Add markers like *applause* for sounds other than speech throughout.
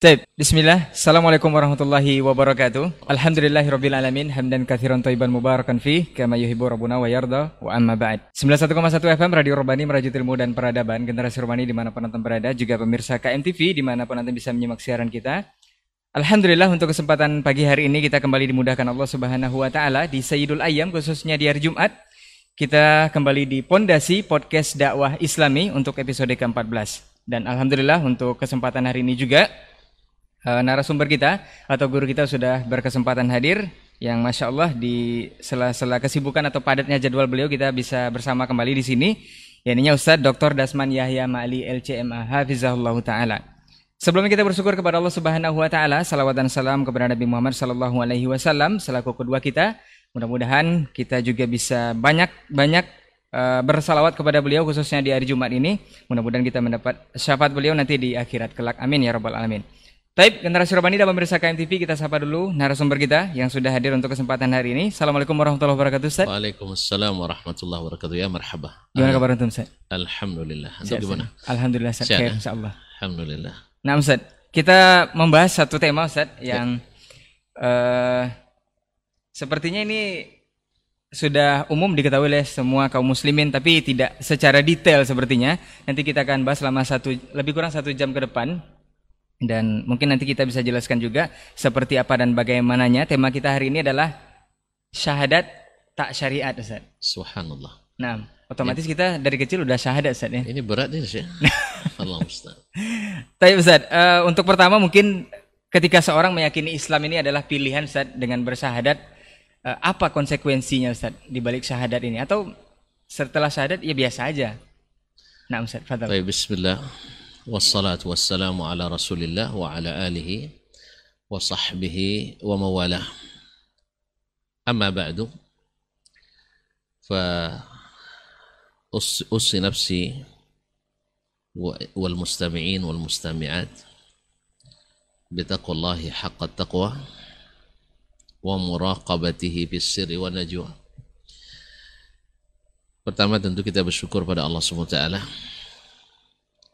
Taib. Bismillah. Assalamualaikum warahmatullahi wabarakatuh. Alhamdulillahirabbil alamin hamdan katsiran thayyiban mubarakan fi kama yuhibbu rabbuna wa yarda wa amma ba'd. 91,1 FM Radio Robani Merajut Ilmu dan Peradaban Generasi Romani di mana penonton berada juga pemirsa KMTV di mana penonton bisa menyimak siaran kita. Alhamdulillah untuk kesempatan pagi hari ini kita kembali dimudahkan Allah Subhanahu wa taala di Sayyidul Ayyam khususnya di hari Jumat. Kita kembali di Pondasi Podcast Dakwah Islami untuk episode ke-14. Dan alhamdulillah untuk kesempatan hari ini juga uh, narasumber kita atau guru kita sudah berkesempatan hadir yang masya Allah di sela-sela kesibukan atau padatnya jadwal beliau kita bisa bersama kembali di sini. Ya, ininya Ustadz Dr. Dasman Yahya Ma'ali LCMA Hafizahullah Ta'ala. Sebelumnya kita bersyukur kepada Allah Subhanahu wa taala, salawat dan salam kepada Nabi Muhammad sallallahu alaihi wasallam selaku kedua kita. Mudah-mudahan kita juga bisa banyak-banyak uh, bersalawat kepada beliau khususnya di hari Jumat ini. Mudah-mudahan kita mendapat syafaat beliau nanti di akhirat kelak. Amin ya rabbal alamin. Taib, generasi Robani dan pemirsa KMTV kita sapa dulu narasumber kita yang sudah hadir untuk kesempatan hari ini. Assalamualaikum warahmatullahi wabarakatuh, Ustaz. Waalaikumsalam warahmatullahi wabarakatuh. Ya marhaba. Gimana kabar antum, Ustaz? Alhamdulillah. Antum gimana? Alhamdulillah, Ustaz. Sehat, Khair, ya? insyaallah. Alhamdulillah. Nah, Ustaz, kita membahas satu tema, Ustaz, yang eh, sepertinya ini sudah umum diketahui oleh semua kaum muslimin, tapi tidak secara detail sepertinya. Nanti kita akan bahas selama satu lebih kurang satu jam ke depan dan mungkin nanti kita bisa jelaskan juga seperti apa dan bagaimananya. Tema kita hari ini adalah syahadat tak syariat, Ustaz. Subhanallah. Nah, otomatis kita dari kecil udah syahadat, Ustaz ya. Ini berat ini sih. *laughs* Allah Ustaz. Tapi Ustaz, eh, untuk pertama mungkin ketika seorang meyakini Islam ini adalah pilihan Ustaz dengan bersyahadat, eh, apa konsekuensinya Ustaz di balik syahadat ini? Atau setelah syahadat ya biasa aja? Nah, Ustaz, fadal. Baik, bismillah. والصلاة والسلام على رسول الله وعلى آله وصحبه وموالاه. أما بعد فأصي نفسي والمستمعين والمستمعات بتقوى الله حق التقوى ومراقبته في السر والنجوى. Pertama tentu kita bersyukur pada Allah Subhanahu wa taala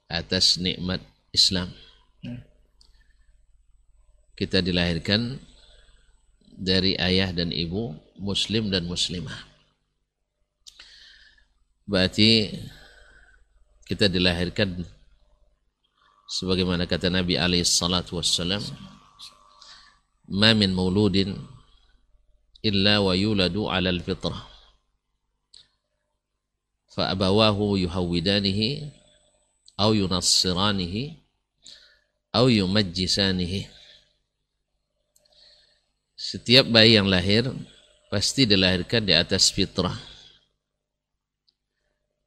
atas nikmat Islam. Kita dilahirkan dari ayah dan ibu muslim dan muslimah. Berarti kita dilahirkan sebagaimana kata Nabi alaihi salatu wassalam ma min mauludin illa wa yuladu ala al-fitrah fa abawahu yuhawwidanihi aw yunassiranihi aw yumajjisanihi. Setiap bayi yang lahir pasti dilahirkan di atas fitrah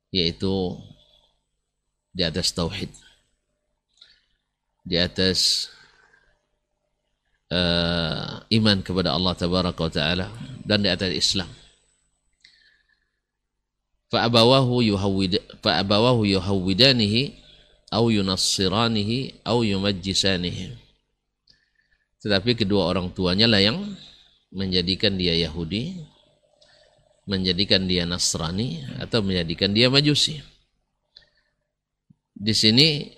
yaitu di atas tauhid di atas uh, iman kepada Allah tabaraka wa taala dan di atas Islam. Fa abawahu abawahu yuhawwidanihi aw yunassiranihi aw yumajjisanihi tetapi kedua orang tuanya lah yang menjadikan dia Yahudi menjadikan dia Nasrani atau menjadikan dia Majusi. Di sini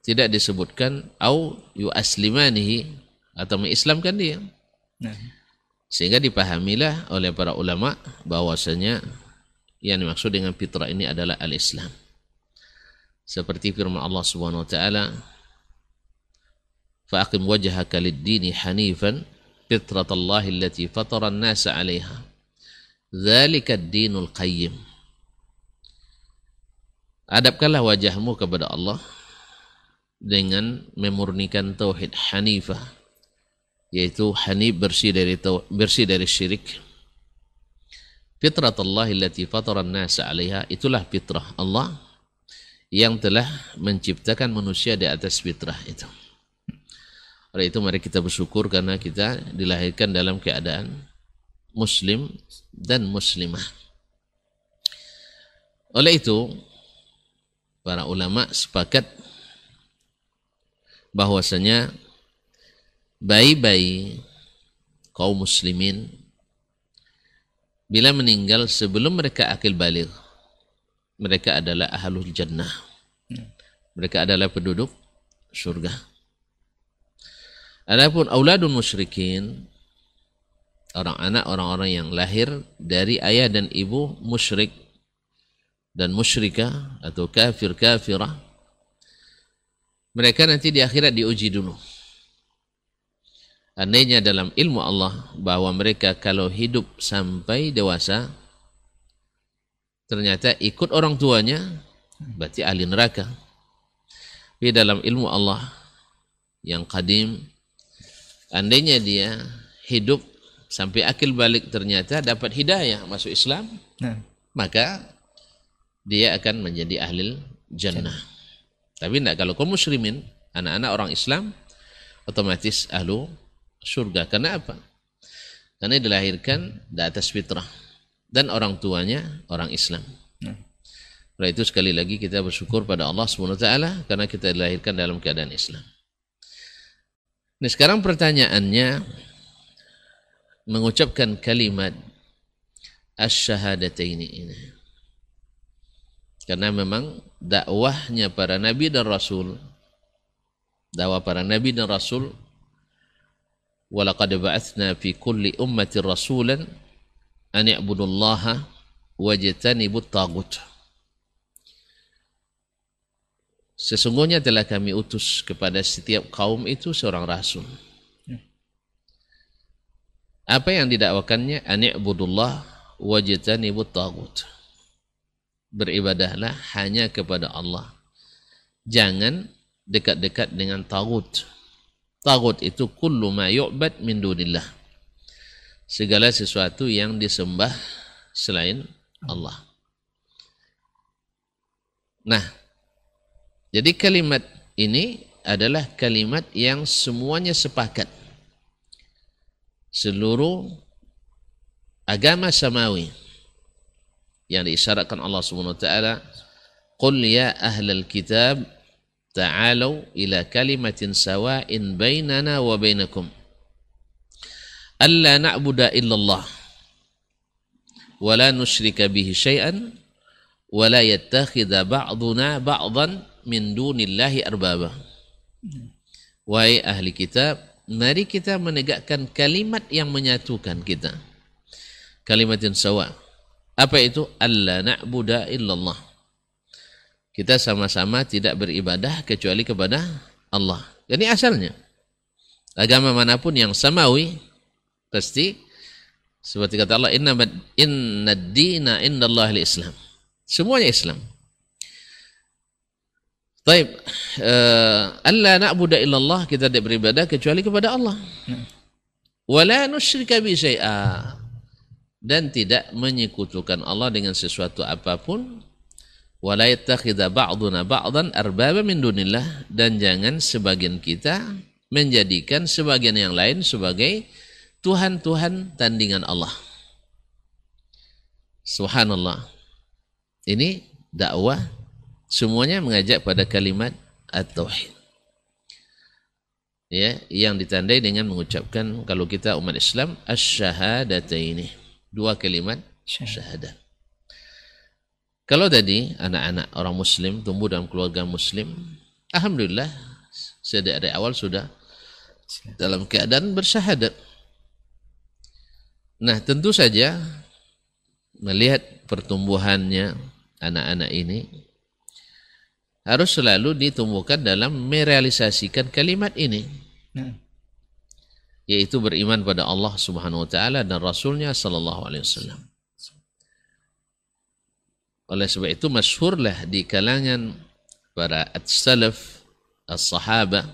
tidak disebutkan au yuaslimanihi atau mengislamkan dia. Nah, Sehingga dipahamilah oleh para ulama bahwasanya yang dimaksud dengan fitrah ini adalah al-Islam. Seperti firman Allah Subhanahu wa taala, "Fa'aqim wajhaka lid-dini hanifan fitratallahi allati fatara an-nasa 'alaiha." Zalika dinul qayyim. Adapkanlah wajahmu kepada Allah dengan memurnikan tauhid hanifah yaitu hanif bersih dari bersih dari syirik. Fitrat Allah allati fatara an-nasa 'alaiha itulah fitrah Allah yang telah menciptakan manusia di atas fitrah itu. Oleh itu mari kita bersyukur karena kita dilahirkan dalam keadaan muslim dan muslimah. Oleh itu, para ulama sepakat bahwasanya bayi-bayi kaum muslimin bila meninggal sebelum mereka akil balik mereka adalah ahlul jannah. Mereka adalah penduduk surga Adapun auladun musyrikin orang anak orang-orang yang lahir dari ayah dan ibu musyrik dan musyrikah atau kafir kafirah mereka nanti di akhirat diuji dulu andainya dalam ilmu Allah bahwa mereka kalau hidup sampai dewasa ternyata ikut orang tuanya berarti ahli neraka. Tapi dalam ilmu Allah yang kadim andainya dia hidup sampai akil balik ternyata dapat hidayah masuk Islam nah. maka dia akan menjadi ahli jannah. Tapi tidak kalau kaum muslimin anak-anak orang Islam otomatis ahlu surga karena apa karena dilahirkan di atas fitrah dan orang tuanya orang Islam. Nah. Oleh itu sekali lagi kita bersyukur pada Allah SWT karena kita dilahirkan dalam keadaan Islam. Nah sekarang pertanyaannya mengucapkan kalimat asyhadataini ini. Karena memang dakwahnya para nabi dan rasul dakwah para nabi dan rasul walaqad ba'atsna fi kulli ummatin rasulan an ya'budullaha wajtanibut tagut. Sesungguhnya telah kami utus kepada setiap kaum itu seorang rasul. Apa yang didakwakannya? An ya'budullah wajtanibut tagut. Beribadahlah hanya kepada Allah. Jangan dekat-dekat dengan tagut. Tagut itu kullu ma yu'bad min dunillah segala sesuatu yang disembah selain Allah. Nah, jadi kalimat ini adalah kalimat yang semuanya sepakat. Seluruh agama samawi yang diisyaratkan Allah Subhanahu wa taala, "Qul ya ahlal kitab ta'alu ila kalimatin sawa'in bainana wa bainakum." alla na'budu illallah wa la nusyrika bihi syai'an wa la yattakhidha ba'duna ba'dhan min dunillahi arbaba. Wahai ahli kitab, mari kita menegakkan kalimat yang menyatukan kita. Kalimat yang sawa. Apa itu? Alla na'budu illallah. Kita sama-sama tidak beribadah kecuali kepada Allah. Ini asalnya. Agama mana pun yang samawi pasti seperti kata Allah inna inna dina indallahi islam semuanya Islam Taib uh, alla na'budu illallah kita tidak beribadah kecuali kepada Allah wala nusyrika bi syai'a dan tidak menyekutukan Allah dengan sesuatu apa pun wala yattakhidha ba'duna ba'dan arbaba min dunillah dan jangan sebagian kita menjadikan sebagian yang lain sebagai Tuhan-Tuhan tandingan Allah. Subhanallah. Ini dakwah semuanya mengajak pada kalimat at-tauhid. Ya, yang ditandai dengan mengucapkan kalau kita umat Islam asyhadataini. Dua kalimat syahadat. Kalau tadi anak-anak orang muslim tumbuh dalam keluarga muslim, alhamdulillah sejak dari awal sudah dalam keadaan bersyahadat. Nah, tentu saja melihat pertumbuhannya anak-anak ini harus selalu ditumbuhkan dalam merealisasikan kalimat ini. Nah. Yaitu beriman pada Allah Subhanahu wa taala dan rasulnya sallallahu alaihi wasallam. Oleh sebab itu masyhurlah di kalangan para as-salaf, as-sahaba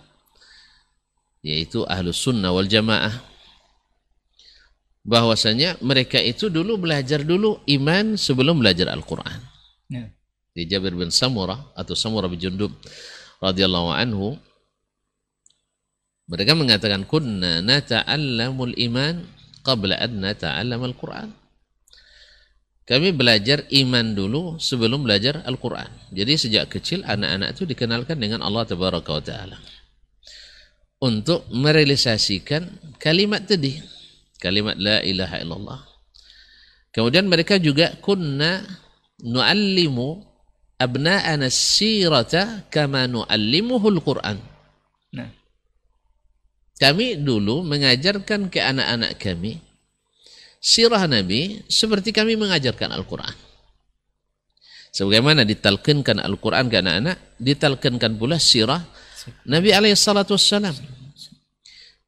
yaitu ahlu sunnah wal jamaah bahwasanya mereka itu dulu belajar dulu iman sebelum belajar Al-Quran. Ya. Di Jabir bin Samurah atau Samurah bin Jundub radhiyallahu anhu mereka mengatakan kunna nata'allamul iman qabla an nata'allamal Quran. Kami belajar iman dulu sebelum belajar Al-Quran. Jadi sejak kecil anak-anak itu dikenalkan dengan Allah Tabaraka wa Ta'ala. Untuk merealisasikan kalimat tadi kalimat la ilaha illallah. Kemudian mereka juga kunna nu'allimu abna'ana sirata kama nu'allimuhul Qur'an. Nah. Kami dulu mengajarkan ke anak-anak kami sirah Nabi seperti kami mengajarkan Al-Quran. Sebagaimana ditalkinkan Al-Quran ke anak-anak, ditalkinkan pula sirah Nabi alaihissalatu wassalam.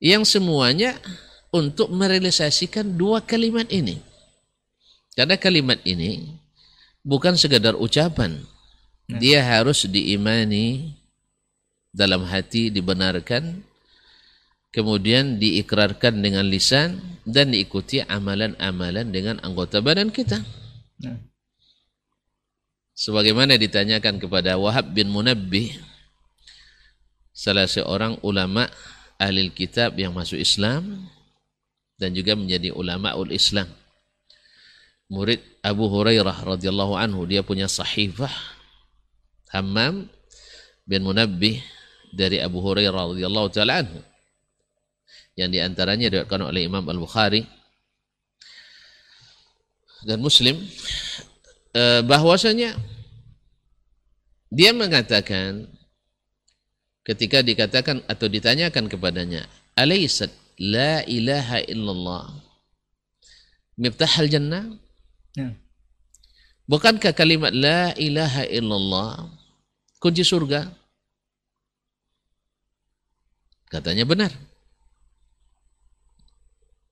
Yang semuanya untuk merealisasikan dua kalimat ini. Karena kalimat ini bukan sekedar ucapan. Dia harus diimani dalam hati, dibenarkan, kemudian diikrarkan dengan lisan dan diikuti amalan-amalan dengan anggota badan kita. Ya. Sebagaimana ditanyakan kepada Wahab bin Munabbih, salah seorang ulama ahli kitab yang masuk Islam dan juga menjadi ulama ul Islam. Murid Abu Hurairah radhiyallahu anhu dia punya sahifah Hammam bin Munabbih dari Abu Hurairah radhiyallahu taala anhu yang di antaranya diriwayatkan oleh Imam Al Bukhari dan Muslim eh, bahwasanya dia mengatakan ketika dikatakan atau ditanyakan kepadanya alaysat la ilaha illallah miftahal jannah? Ya. bukankah kalimat la ilaha illallah kunci surga? Katanya benar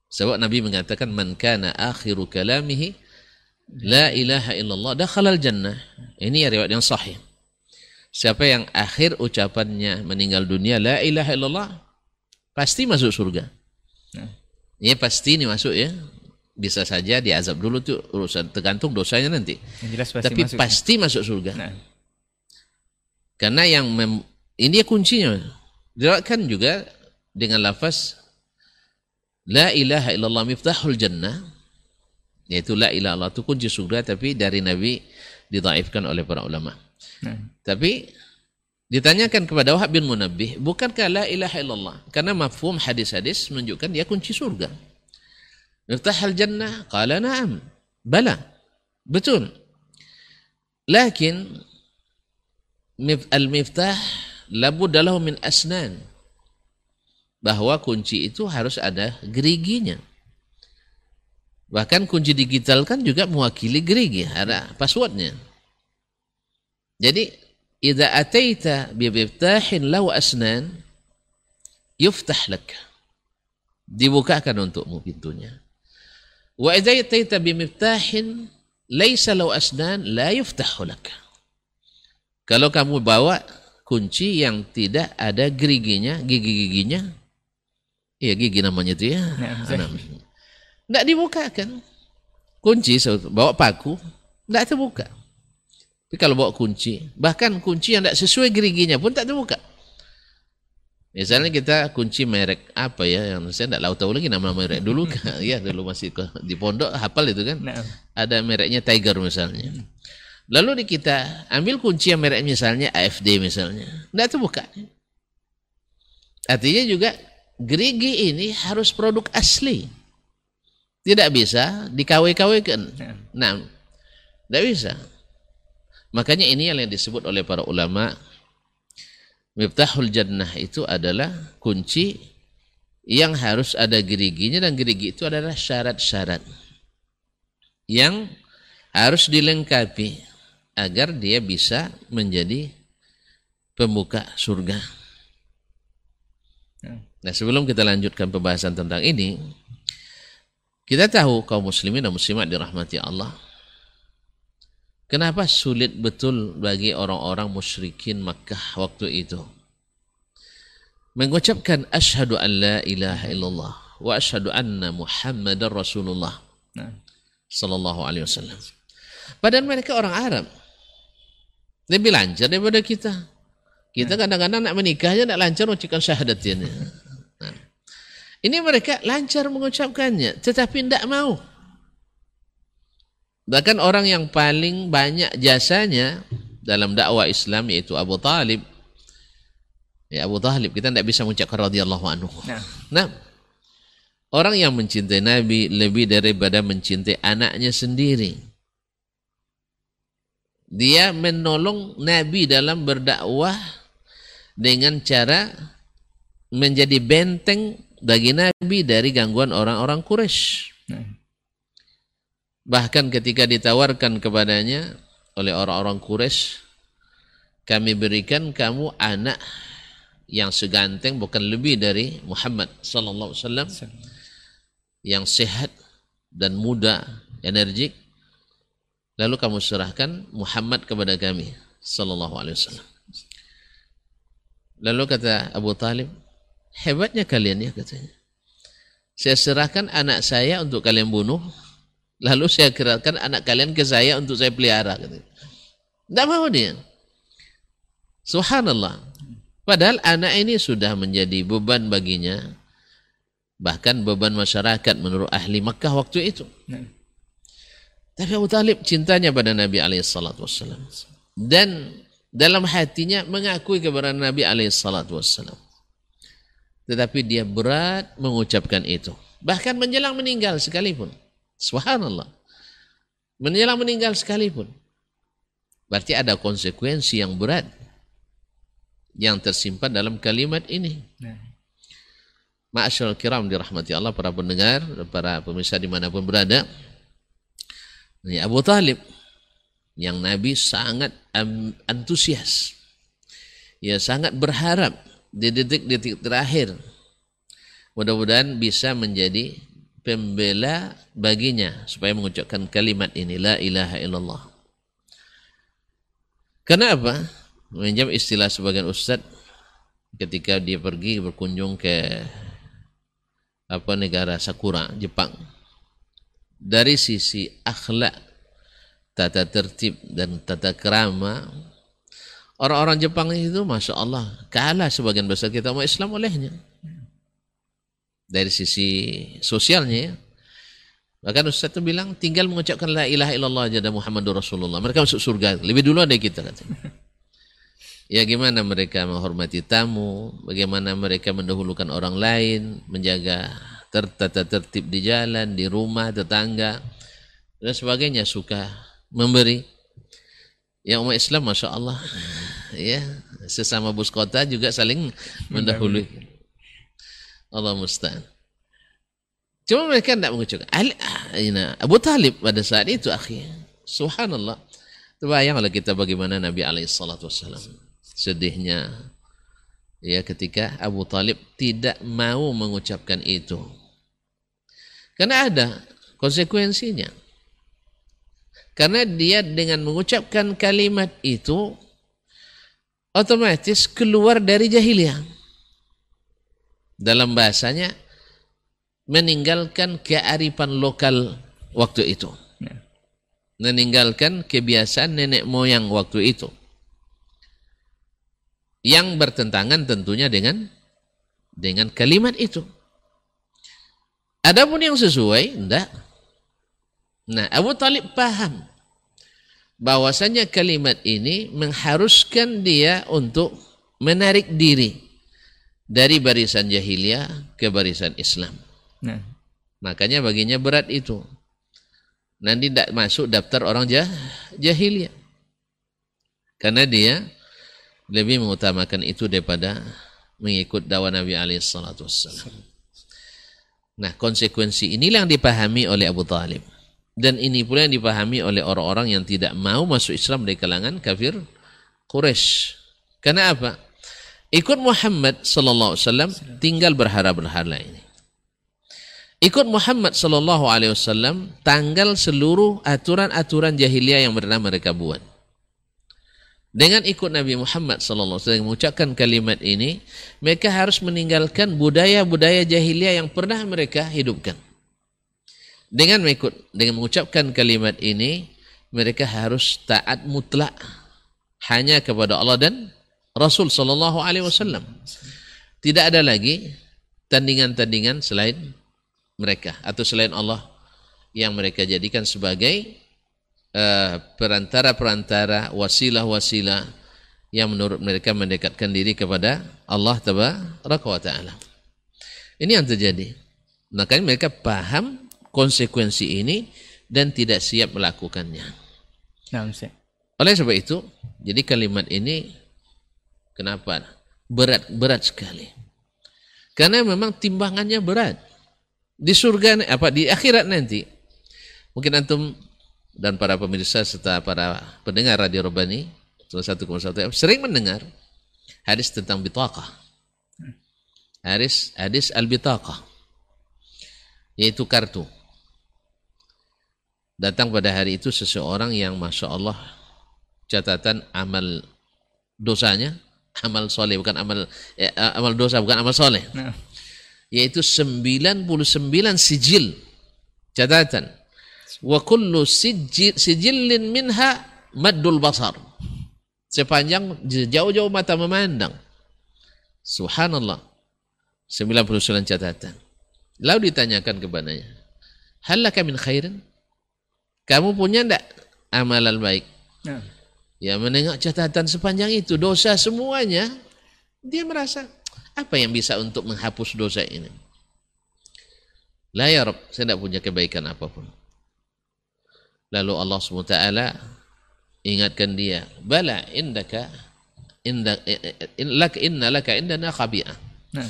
Sebab Nabi mengatakan man kana akhiru kalamihi la ilaha illallah dakhalal jannah. Ini riwayat yang sahih. Siapa yang akhir ucapannya meninggal dunia la ilaha illallah pasti masuk surga. Nah. Ya pasti ini masuk ya. Bisa saja diazab dulu tuh urusan tergantung dosanya nanti. Yang jelas pasti Tapi masuk, pasti ya. masuk surga. Nah. Karena yang mem, ini kuncinya. Diriwayatkan juga dengan lafaz La ilaha illallah miftahul jannah yaitu la ilaha illallah itu kunci surga tapi dari Nabi didaifkan oleh para ulama. Nah. Tapi ditanyakan kepada Wahab bin Munabbih, bukankah la ilaha illallah? Karena mafhum hadis-hadis menunjukkan dia kunci surga. Miftahul jannah? Qala na'am. Bala. Betul. Lakin al-miftah labudda lahu min asnan bahwa kunci itu harus ada geriginya. Bahkan kunci digital kan juga mewakili gerigi, ada passwordnya. Jadi, idza ataita bi law asnan yuftah lak. Dibukakan untukmu pintunya. Wa idza ataita bi miftahin laisa asnan la yuftah lak. Kalau kamu bawa kunci yang tidak ada geriginya, gigi-giginya, Iya gigi namanya itu ya. Tidak dibukakan. Kunci bawa paku, tidak terbuka. Tapi kalau bawa kunci, bahkan kunci yang tidak sesuai geriginya pun tak terbuka. Misalnya kita kunci merek apa ya yang saya tidak tahu lagi nama merek dulu *laughs* ya dulu masih di pondok hafal itu kan nah. ada mereknya Tiger misalnya lalu di kita ambil kunci yang merek misalnya AFD misalnya tidak terbuka artinya juga gerigi ini harus produk asli. Tidak bisa dikawai-kawaikan. Nah, tidak bisa. Makanya ini yang disebut oleh para ulama Miftahul Jannah itu adalah kunci yang harus ada geriginya dan gerigi itu adalah syarat-syarat yang harus dilengkapi agar dia bisa menjadi pembuka surga. Nah sebelum kita lanjutkan pembahasan tentang ini, kita tahu kaum muslimin dan muslimat dirahmati Allah. Kenapa sulit betul bagi orang-orang musyrikin Makkah waktu itu? Mengucapkan asyhadu an la ilaha illallah wa asyhadu anna muhammadar rasulullah. Nah. Sallallahu alaihi wasallam. Padahal mereka orang Arab. Lebih lancar daripada kita. Kita nah. kadang-kadang nak menikahnya nak lancar mengucapkan syahadat ini. Mereka lancar mengucapkannya, tetapi tidak mau. Bahkan orang yang paling banyak jasanya dalam dakwah Islam yaitu Abu Talib. Ya Abu Talib, kita tidak bisa mengucapkan radhiyallahu anhu. Nah. nah, orang yang mencintai Nabi lebih daripada mencintai anaknya sendiri. Dia menolong Nabi dalam berdakwah dengan cara menjadi benteng bagi Nabi dari gangguan orang-orang Quraisy. Nah. Bahkan ketika ditawarkan kepadanya oleh orang-orang Quraisy, kami berikan kamu anak yang seganteng bukan lebih dari Muhammad sallallahu alaihi wasallam yang sehat dan muda, energik. Lalu kamu serahkan Muhammad kepada kami sallallahu alaihi wasallam. Lalu kata Abu Talib, hebatnya kalian ya katanya. Saya serahkan anak saya untuk kalian bunuh, lalu saya kerahkan anak kalian ke saya untuk saya pelihara. Katanya. Tidak mau dia. Subhanallah. Padahal anak ini sudah menjadi beban baginya. Bahkan beban masyarakat menurut ahli Makkah waktu itu. Nah. Tapi Abu Talib cintanya pada Nabi SAW. Dan dalam hatinya mengakui kepada Nabi SAW. Tetapi dia berat mengucapkan itu. Bahkan menjelang meninggal sekalipun. Subhanallah. Menjelang meninggal sekalipun. Berarti ada konsekuensi yang berat yang tersimpan dalam kalimat ini. Nah. Ma'asyarul kiram dirahmati Allah para pendengar, para pemirsa di mana pun berada. Ini Abu Talib yang Nabi sangat antusias. Ya sangat berharap di detik-detik terakhir. Mudah-mudahan bisa menjadi pembela baginya supaya mengucapkan kalimat ini la ilaha illallah. Kenapa? Meminjam istilah sebagian ustaz ketika dia pergi berkunjung ke apa negara Sakura, Jepang. Dari sisi akhlak tata tertib dan tata kerama orang-orang Jepang itu Masya Allah kalah sebagian besar kita umat Islam olehnya. Dari sisi sosialnya ya. bahkan Ustaz itu bilang tinggal mengucapkan la ilaha illallah jada Muhammadur Rasulullah. Mereka masuk surga. Lebih dulu ada kita katanya ya gimana mereka menghormati tamu? Bagaimana mereka mendahulukan orang lain? Menjaga tertata tertib di jalan di rumah tetangga dan sebagainya. Suka memberi. Yang umat Islam Masya Allah ya sesama bus kota juga saling mendahului. Allah musta'an. Cuma mereka tidak mengucapkan. Abu Talib pada saat itu akhirnya. Subhanallah. Terbayang oleh kita bagaimana Nabi SAW sedihnya ya ketika Abu Talib tidak mau mengucapkan itu. Karena ada konsekuensinya. Karena dia dengan mengucapkan kalimat itu otomatis keluar dari jahiliyah. Dalam bahasanya meninggalkan kearifan lokal waktu itu. Ya. Meninggalkan kebiasaan nenek moyang waktu itu. Yang bertentangan tentunya dengan dengan kalimat itu. Adapun yang sesuai, enggak. Nah, Abu Talib paham bahwasanya kalimat ini mengharuskan dia untuk menarik diri dari barisan jahiliyah ke barisan Islam. Nah. Makanya baginya berat itu. Nanti tidak masuk daftar orang jah jahiliyah. Karena dia lebih mengutamakan itu daripada mengikut dakwah Nabi alaihi salatu Nah, konsekuensi inilah yang dipahami oleh Abu Talib. Dan ini pula yang dipahami oleh orang-orang yang tidak mau masuk Islam dari kalangan kafir Quraisy. Karena apa? Ikut Muhammad sallallahu alaihi wasallam tinggal berhala-berhala ini. Ikut Muhammad sallallahu alaihi wasallam tanggal seluruh aturan-aturan jahiliyah yang pernah mereka buat. Dengan ikut Nabi Muhammad sallallahu alaihi wasallam mengucapkan kalimat ini, mereka harus meninggalkan budaya-budaya jahiliyah yang pernah mereka hidupkan. Dengan mengikut, dengan mengucapkan kalimat ini, mereka harus taat mutlak hanya kepada Allah dan Rasul sallallahu alaihi wasallam. Tidak ada lagi tandingan-tandingan selain mereka atau selain Allah yang mereka jadikan sebagai uh, perantara-perantara, wasilah-wasilah yang menurut mereka mendekatkan diri kepada Allah tabaraka wa taala. Ini yang terjadi. Makanya mereka paham konsekuensi ini dan tidak siap melakukannya. Nah, Oleh sebab itu, jadi kalimat ini kenapa berat berat sekali. Karena memang timbangannya berat. Di surga apa di akhirat nanti mungkin antum dan para pemirsa serta para pendengar radio Robani satu satu sering mendengar hadis tentang bitaqah. Hadis hadis al-bitaqah yaitu kartu. Datang pada hari itu seseorang yang masya Allah catatan amal dosanya amal soleh bukan amal eh, amal dosa bukan amal soleh. Nah. Yaitu 99 sijil catatan. Wa kullu sijil, sijillin minha maddul basar. Sepanjang jauh-jauh mata memandang. Subhanallah. 99 catatan. Lalu ditanyakan kepadanya halaka min khairin kamu punya ndak amalan baik nah. ya menengok catatan sepanjang itu dosa semuanya dia merasa apa yang bisa untuk menghapus dosa ini? La ya saya tidak punya kebaikan apa pun. Lalu Allah SWT ingatkan dia, bala indaka inda, in, laka inna laka indana khabi'ah. Nah.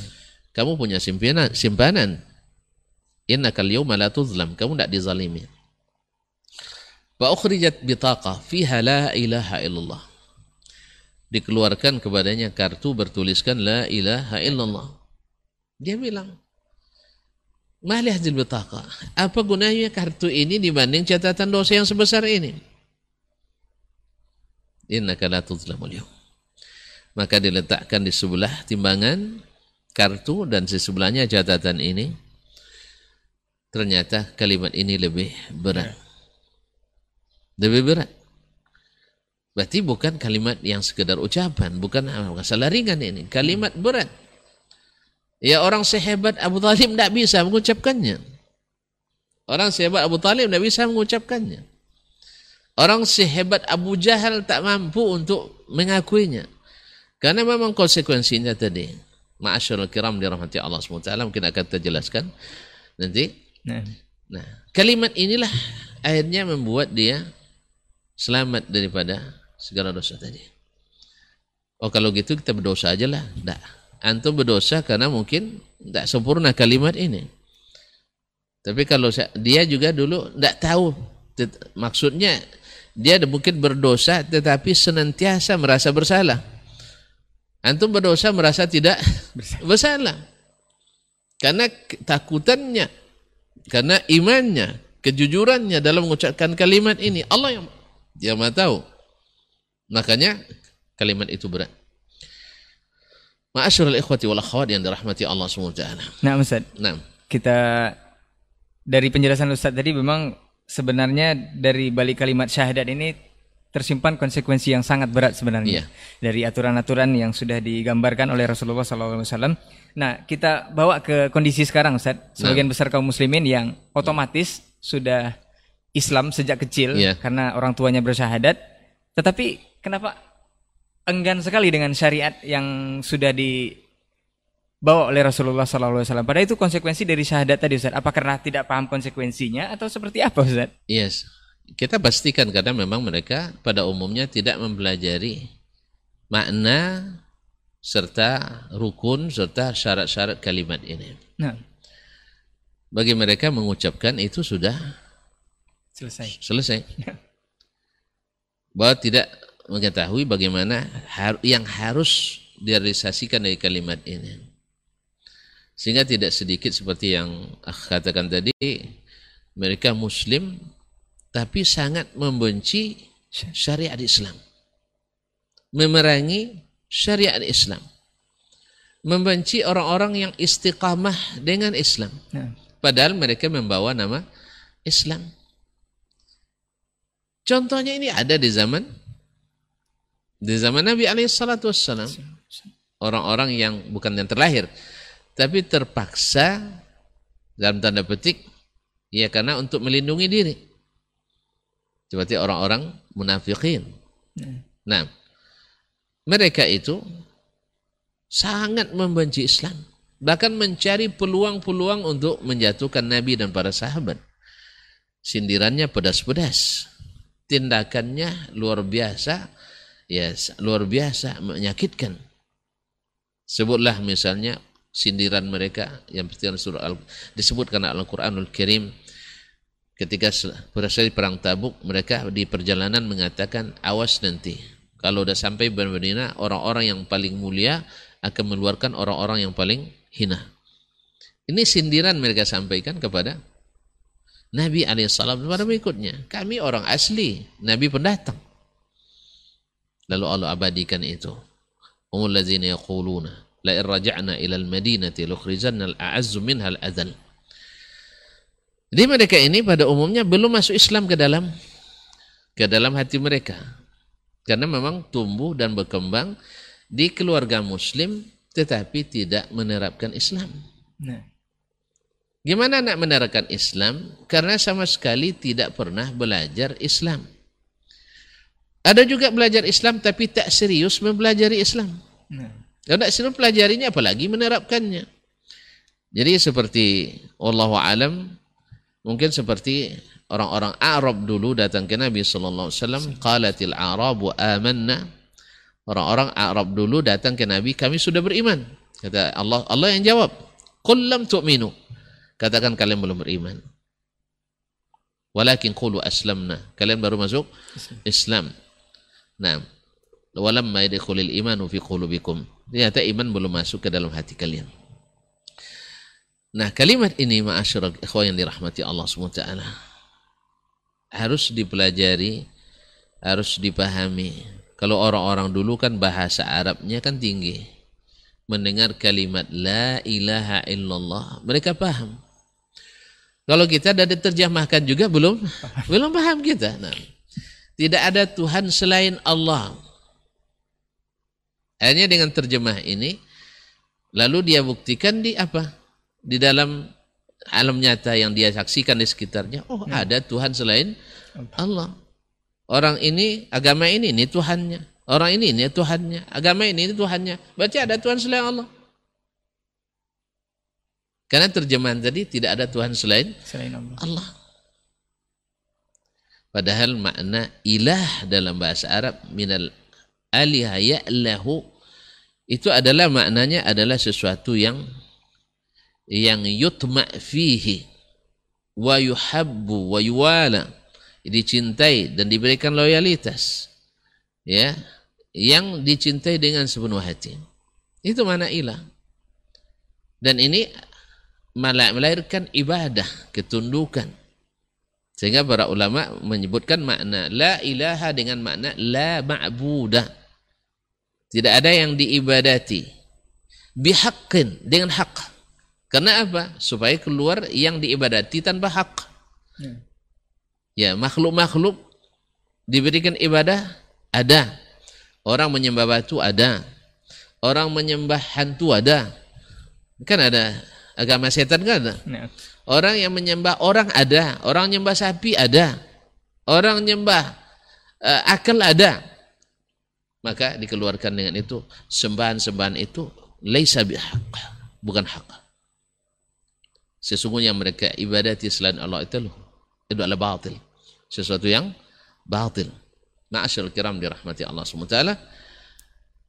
Kamu punya simpanan, simpanan. Innaka al-yawma la tuzlam, kamu tidak dizalimi. Fa ukhrijat bitaqa fiha la ilaha illallah dikeluarkan kepadanya kartu bertuliskan la ilaha illallah. Dia bilang, Mali hadil betaka. Apa gunanya kartu ini dibanding catatan dosa yang sebesar ini? Innaka la tuzlamul yawm. Maka diletakkan di sebelah timbangan kartu dan di sebelahnya catatan ini. Ternyata kalimat ini lebih berat. Lebih berat. Berarti bukan kalimat yang sekedar ucapan, bukan masalah ringan ini, kalimat berat. Ya orang sehebat Abu Talib tidak bisa mengucapkannya. Orang sehebat Abu Talib tidak bisa mengucapkannya. Orang sehebat Abu Jahal tak mampu untuk mengakuinya. Karena memang konsekuensinya tadi. Ma'asyarul kiram dirahmati Allah SWT. Mungkin akan kita jelaskan nanti. Nah. nah, kalimat inilah akhirnya membuat dia selamat daripada segala dosa tadi. Oh kalau gitu kita berdosa aja lah. Tidak. Antum berdosa karena mungkin tidak sempurna kalimat ini. Tapi kalau dia juga dulu tidak tahu maksudnya dia mungkin berdosa tetapi senantiasa merasa bersalah. Antum berdosa merasa tidak bersalah. Karena takutannya, karena imannya, kejujurannya dalam mengucapkan kalimat ini Allah yang yang maha tahu. Makanya kalimat itu berat. Ma'asyurul ikhwati wal akhwat yang dirahmati Allah SWT. Nah Ustaz. Nah. Kita dari penjelasan Ustaz tadi memang sebenarnya dari balik kalimat syahadat ini tersimpan konsekuensi yang sangat berat sebenarnya. Iya. Dari aturan-aturan yang sudah digambarkan oleh Rasulullah SAW. Nah kita bawa ke kondisi sekarang Ustaz. Sebagian nah. besar kaum muslimin yang otomatis sudah Islam sejak kecil yeah. karena orang tuanya bersyahadat. Tetapi kenapa enggan sekali dengan syariat yang sudah dibawa oleh Rasulullah SAW. Padahal itu konsekuensi dari syahadat tadi Ustaz. Apa karena tidak paham konsekuensinya atau seperti apa Ustaz? Yes. Kita pastikan karena memang mereka pada umumnya tidak mempelajari makna serta rukun serta syarat-syarat kalimat ini. Nah. Bagi mereka mengucapkan itu sudah selesai. Selesai. Bahwa tidak mengetahui bagaimana yang harus direalisasikan dari kalimat ini. Sehingga tidak sedikit seperti yang aku katakan tadi, mereka muslim tapi sangat membenci syariat Islam. Memerangi syariat Islam. Membenci orang-orang yang istiqamah dengan Islam. Ya. Padahal mereka membawa nama Islam. Contohnya ini ada di zaman di zaman Nabi alaihissalatu wassalam, orang-orang yang bukan yang terlahir, tapi terpaksa dalam tanda petik, ya karena untuk melindungi diri. Seperti orang-orang munafikin. Nah, mereka itu sangat membenci Islam. Bahkan mencari peluang-peluang untuk menjatuhkan Nabi dan para sahabat. Sindirannya pedas-pedas. Tindakannya luar biasa ya luar biasa menyakitkan. Sebutlah misalnya sindiran mereka yang dalam surah Al disebutkan Al-Qur'anul Karim ketika selesai perang Tabuk mereka di perjalanan mengatakan awas nanti kalau udah sampai Madinah orang-orang yang paling mulia akan mengeluarkan orang-orang yang paling hina. Ini sindiran mereka sampaikan kepada Nabi alaihissalam kepada berikutnya. Kami orang asli, Nabi pendatang. Lalu Allah abadikan itu. Umul ladzina yaquluna la in raja'na ila al-madinati lukhrijanna al-a'azzu minha al-adhal. Jadi mereka ini pada umumnya belum masuk Islam ke dalam ke dalam hati mereka. Karena memang tumbuh dan berkembang di keluarga muslim tetapi tidak menerapkan Islam. Nah. Gimana nak menerapkan Islam? Karena sama sekali tidak pernah belajar Islam. Ada juga belajar Islam tapi tak serius mempelajari Islam. Nah. Kalau tak serius pelajarinya apalagi menerapkannya. Jadi seperti Allah alam mungkin seperti orang-orang Arab dulu datang ke Nabi sallallahu alaihi wasallam qalatil arabu amanna orang-orang Arab dulu datang ke Nabi kami sudah beriman kata Allah Allah yang jawab qul lam tu'minu katakan kalian belum beriman. Walakin qulu aslamna. Kalian baru masuk Islam. Nah walamma yadkhulul imanu fi qulubikum. Ternyata iman belum masuk ke dalam hati kalian. Nah kalimat ini ma'asyiral ikhwan yang dirahmati Allah SWT harus dipelajari harus dipahami. Kalau orang-orang dulu kan bahasa Arabnya kan tinggi. Mendengar kalimat la ilaha illallah mereka paham kalau kita ada diterjemahkan juga belum belum paham kita. Nah, tidak ada Tuhan selain Allah. Hanya dengan terjemah ini lalu dia buktikan di apa? Di dalam alam nyata yang dia saksikan di sekitarnya, oh ya. ada Tuhan selain Allah. Orang ini, agama ini, ini Tuhannya. Orang ini, ini Tuhannya. Agama ini, ini Tuhannya. Berarti ada Tuhan selain Allah. Karena terjemahan tadi tidak ada Tuhan selain, selain Allah. Allah. Padahal makna ilah dalam bahasa Arab minal aliha ya'lahu itu adalah maknanya adalah sesuatu yang yang yutma fihi wa yuhabbu wa yuwala dicintai dan diberikan loyalitas ya yang dicintai dengan sepenuh hati itu mana ilah dan ini melahirkan ibadah, ketundukan. Sehingga para ulama menyebutkan makna la ilaha dengan makna la ma'budah. Tidak ada yang diibadati. Bihaqqin dengan hak. Karena apa? Supaya keluar yang diibadati tanpa hak. Ya, ya makhluk-makhluk diberikan ibadah ada. Orang menyembah batu ada. Orang menyembah hantu ada. Kan ada Agama setan kan ada. Ya. Orang yang menyembah orang ada, orang menyembah sapi ada, orang menyembah uh, akal ada. Maka dikeluarkan dengan itu sembahan-sembahan itu laisa bihaq, bukan hak. Sesungguhnya mereka ibadati selain Allah itu loh, itu adalah batil. Sesuatu yang batil. Ma'asyil kiram dirahmati Allah SWT.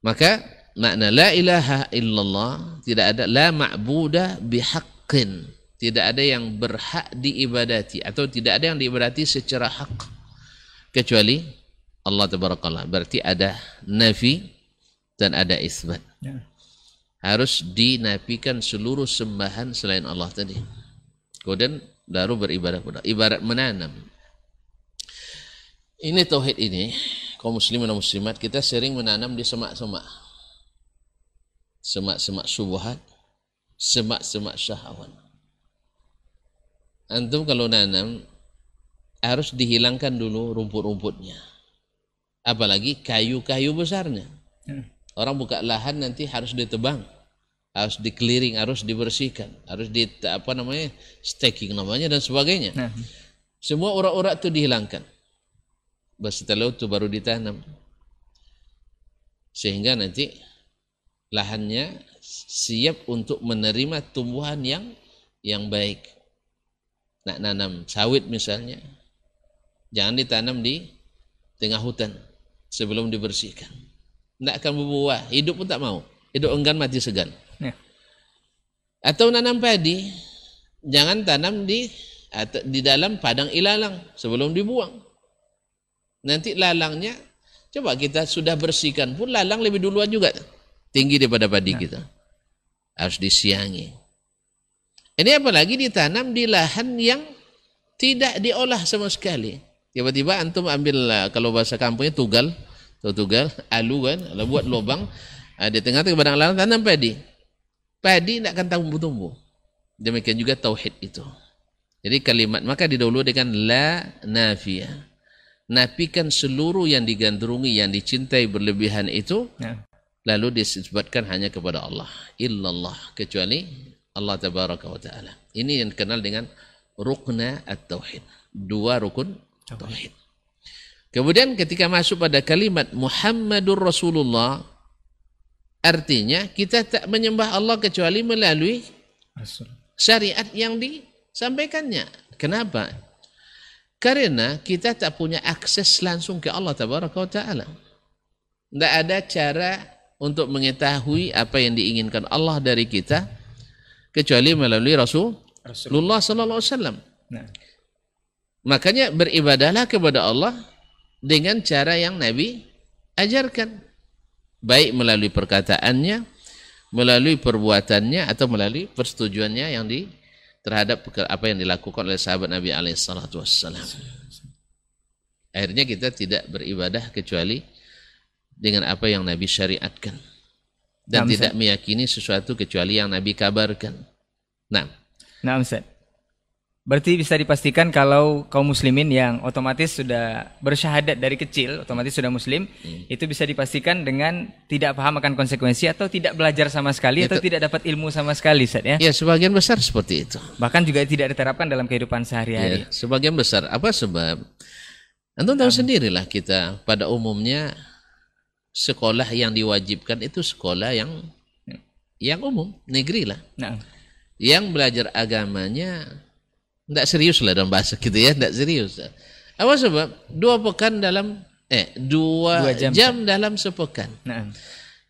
Maka makna la ilaha illallah tidak ada la ma'budah bihaqqin. Tidak ada yang berhak diibadati atau tidak ada yang diibadati secara hak. Kecuali Allah tabarakallah. Berarti ada nafi dan ada isbat. Ya. harus dinafikan seluruh sembahan selain Allah tadi. Kemudian baru beribadah kepada ibarat menanam. Ini tauhid ini kaum muslimin dan muslimat kita sering menanam di semak-semak semak-semak syubhat, semak-semak syahwat. Antum kalau nanam harus dihilangkan dulu rumput-rumputnya. Apalagi kayu-kayu besarnya. Hmm. Orang buka lahan nanti harus ditebang, harus dikeliring, harus dibersihkan, harus di apa namanya staking namanya dan sebagainya. Nah. Semua urat-urat itu dihilangkan. Setelah itu baru ditanam. Sehingga nanti lahannya siap untuk menerima tumbuhan yang yang baik. Nak nanam sawit misalnya, jangan ditanam di tengah hutan sebelum dibersihkan. Tidak akan berbuah, hidup pun tak mau. Hidup enggan mati segan. Ya. Atau nanam padi, jangan tanam di atau di dalam padang ilalang sebelum dibuang. Nanti lalangnya coba kita sudah bersihkan pun lalang lebih duluan juga tinggi daripada padi nah. kita. Harus disiangi. Ini apalagi ditanam di lahan yang tidak diolah sama sekali. Tiba-tiba antum ambil kalau bahasa kampungnya tugal, tugal, alu kan, buat lubang di tengah-tengah padang lalang tanam padi padi tidak akan tumbuh-tumbuh. Demikian juga tauhid itu. Jadi kalimat maka didahului dengan la nafiyah. Nafikan seluruh yang digandrungi, yang dicintai berlebihan itu, ya. Lalu disebutkan hanya kepada Allah. Illallah. Kecuali Allah Tabaraka wa Ta'ala. Ini yang dikenal dengan rukna at-tauhid. Dua rukun tauhid. Kemudian ketika masuk pada kalimat Muhammadur Rasulullah, Artinya kita tak menyembah Allah kecuali melalui syariat yang disampaikannya. Kenapa? Karena kita tak punya akses langsung ke Allah Taala. Tidak ada cara untuk mengetahui apa yang diinginkan Allah dari kita kecuali melalui Rasul Rasulullah sallallahu alaihi wasallam. Nah. Makanya beribadahlah kepada Allah dengan cara yang Nabi ajarkan baik melalui perkataannya, melalui perbuatannya atau melalui persetujuannya yang di terhadap apa yang dilakukan oleh sahabat Nabi wassalam. Akhirnya kita tidak beribadah kecuali dengan apa yang Nabi syariatkan dan tidak meyakini sesuatu kecuali yang Nabi kabarkan. Nah, nah Ustaz. Berarti bisa dipastikan kalau kaum muslimin yang otomatis sudah bersyahadat dari kecil, otomatis sudah muslim, hmm. itu bisa dipastikan dengan tidak paham akan konsekuensi atau tidak belajar sama sekali itu, atau tidak dapat ilmu sama sekali, Ustaz ya? Ya, sebagian besar seperti itu. Bahkan juga tidak diterapkan dalam kehidupan sehari-hari. Ya, sebagian besar. Apa sebab? Antum tahu sendirilah kita pada umumnya sekolah yang diwajibkan itu sekolah yang yang umum, negeri lah. Nah. Yang belajar agamanya tidak serius lah dalam bahasa kita ya, tidak serius. Apa sebab? Dua pekan dalam eh dua, dua jam, jam dalam sepekan. Nah.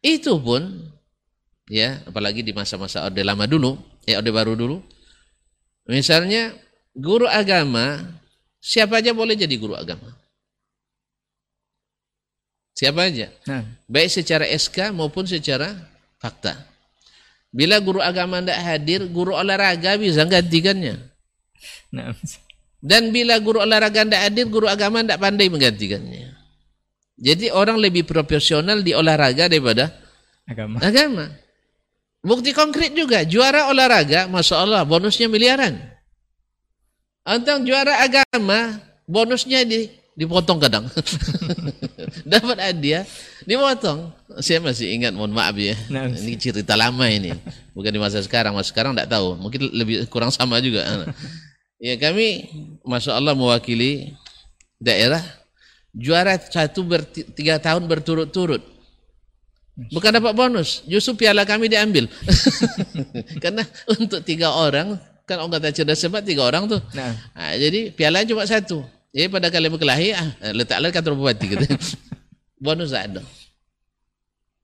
Itu pun ya, apalagi di masa-masa orde lama dulu, ya orde baru dulu. Misalnya guru agama, siapa aja boleh jadi guru agama. Siapa aja. Nah. Baik secara SK maupun secara fakta. Bila guru agama tidak hadir, guru olahraga bisa gantikannya. Nah. Dan bila guru olahraga tidak hadir, guru agama tidak pandai menggantikannya. Jadi orang lebih profesional di olahraga daripada agama. agama. Bukti konkret juga, juara olahraga, Masya Allah, bonusnya miliaran. Antang juara agama, bonusnya di, dipotong kadang. *laughs* Dapat hadiah, dipotong. Saya masih ingat, mohon maaf ya. Nah, ini cerita lama ini. Bukan di masa sekarang, masa sekarang tidak tahu. Mungkin lebih kurang sama juga. *laughs* Ya kami, masya Allah mewakili daerah juara satu ber, tiga tahun berturut-turut. Bukan dapat bonus, justru piala kami diambil. *laughs* Karena untuk tiga orang, kan orang kata cerdas sebab tiga orang tuh. Nah. nah jadi piala cuma satu. Jadi pada kali berkelahi, ah, letaklah kantor bupati gitu. *laughs* bonus ada.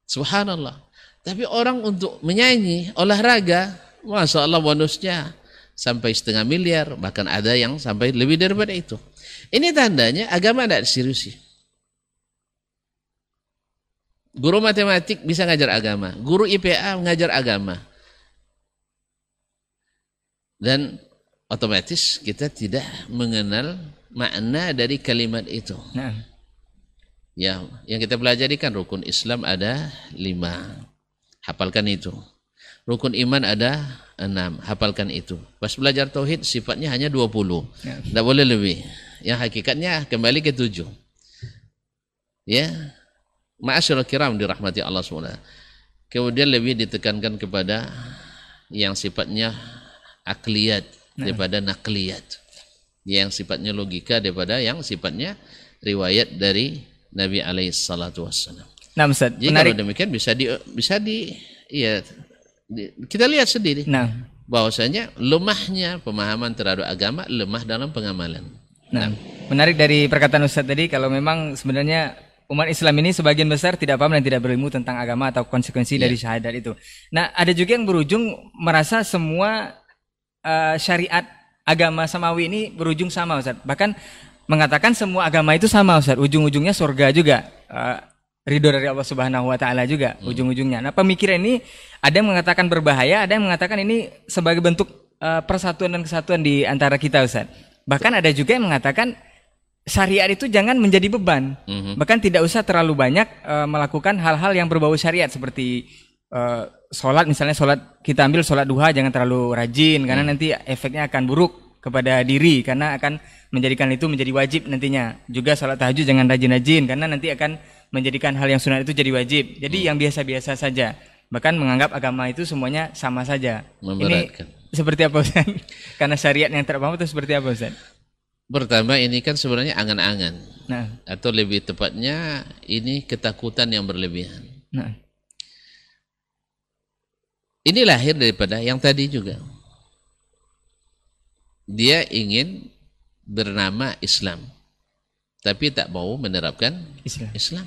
Subhanallah. Tapi orang untuk menyanyi, olahraga, Masya Allah bonusnya sampai setengah miliar, bahkan ada yang sampai lebih daripada itu. Ini tandanya agama tidak seriusi. Guru matematik bisa ngajar agama, guru IPA mengajar agama. Dan otomatis kita tidak mengenal makna dari kalimat itu. Nah. Ya, yang kita pelajari kan rukun Islam ada lima. Hafalkan itu. Rukun iman ada enam. Hafalkan itu. Pas belajar tauhid sifatnya hanya dua puluh. Ya. Tidak boleh lebih. Yang hakikatnya kembali ke tujuh. Ya. Ma'asyarul kiram dirahmati Allah SWT. Kemudian lebih ditekankan kepada yang sifatnya akliyat nah. daripada nakliyat. Yang sifatnya logika daripada yang sifatnya riwayat dari Nabi alaihi salatu wassalam. Nah, Ustaz, Jadi menarik. kalau demikian bisa di bisa di ya kita lihat sendiri. Nah, bahwasanya lemahnya pemahaman terhadap agama lemah dalam pengamalan. Nah, nah, menarik dari perkataan Ustaz tadi kalau memang sebenarnya umat Islam ini sebagian besar tidak paham dan tidak berilmu tentang agama atau konsekuensi Iya. dari syahadat itu. Nah, ada juga yang berujung merasa semua eh, syariat agama samawi ini berujung sama Ustaz. Bahkan mengatakan semua agama itu sama Ustaz. Ujung-ujungnya surga juga. Eh, ridho dari Allah Subhanahu wa taala juga ujung-ujungnya. Nah, pemikiran ini ada yang mengatakan berbahaya, ada yang mengatakan ini sebagai bentuk eh, persatuan dan kesatuan di antara kita Ustaz. Bahkan ada juga yang mengatakan syariat itu jangan menjadi beban. Mhm. Bahkan tidak usah terlalu banyak eh, melakukan hal-hal yang berbau syariat seperti eh, sholat misalnya sholat kita ambil sholat duha jangan terlalu rajin karena nanti efeknya akan buruk kepada diri karena akan menjadikan itu menjadi wajib nantinya. Juga sholat tahajud jangan rajin-rajin karena nanti akan menjadikan hal yang sunat itu jadi wajib. Jadi yang biasa-biasa saja. Bahkan menganggap agama itu semuanya sama saja. Ini seperti apa Ustaz? *laughs* karena syariat yang terpaham itu seperti apa Ustaz? Pertama ini kan sebenarnya angan-angan Nah, atau lebih tepatnya ini ketakutan yang berlebihan. nah, Ini lahir daripada yang tadi juga. Dia ingin bernama Islam, tapi tak mau menerapkan Islam. Islam.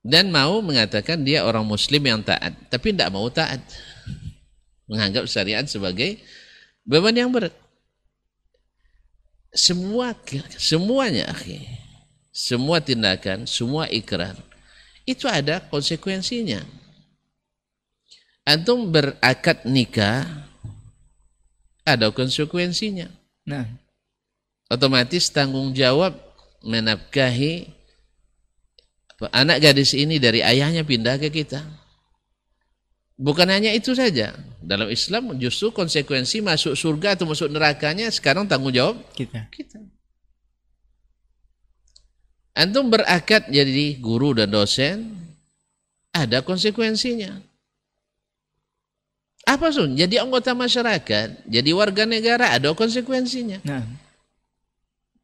Dan mau mengatakan dia orang muslim yang taat, tapi tidak mau taat. Menganggap syariat sebagai beban yang berat. Semua semuanya akhi. Semua tindakan, semua ikrar itu ada konsekuensinya. Antum berakad nikah ada konsekuensinya Nah, otomatis tanggung jawab menafkahi anak gadis ini dari ayahnya pindah ke kita. Bukan hanya itu saja. Dalam Islam justru konsekuensi masuk surga atau masuk nerakanya sekarang tanggung jawab kita. kita. Antum berakad jadi guru dan dosen, ada konsekuensinya. Apa sun? Jadi anggota masyarakat, jadi warga negara, ada konsekuensinya. Nah,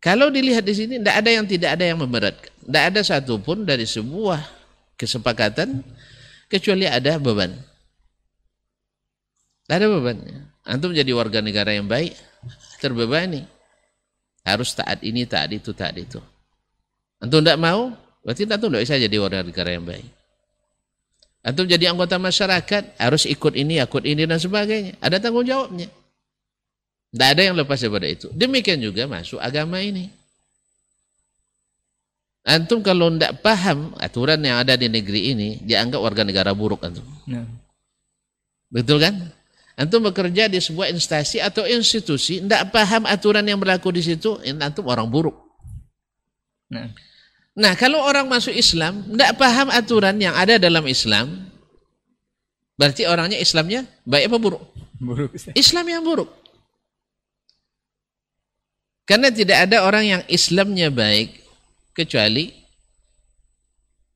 Kalau dilihat di sini, tidak ada yang tidak ada yang memberatkan. Tidak ada satupun dari sebuah kesepakatan kecuali ada beban. Tidak ada bebannya. Antum jadi warga negara yang baik, terbebani. Harus taat ini, taat itu, taat itu. Antum tidak mau, berarti antum tidak bisa jadi warga negara yang baik. Antum jadi anggota masyarakat, harus ikut ini, ikut ini, dan sebagainya. Ada tanggung jawabnya. Tidak ada yang lepas daripada itu. Demikian juga masuk agama ini. Antum kalau tidak paham aturan yang ada di negeri ini, dianggap warga negara buruk antum. nah, Betul kan? Antum bekerja di sebuah instansi atau institusi, tidak paham aturan yang berlaku di situ, antum orang buruk. Nah, Nah, kalau orang masuk Islam, tidak paham aturan yang ada dalam Islam, berarti orangnya Islamnya baik apa buruk? buruk. Islam yang buruk. Karena tidak ada orang yang Islamnya baik kecuali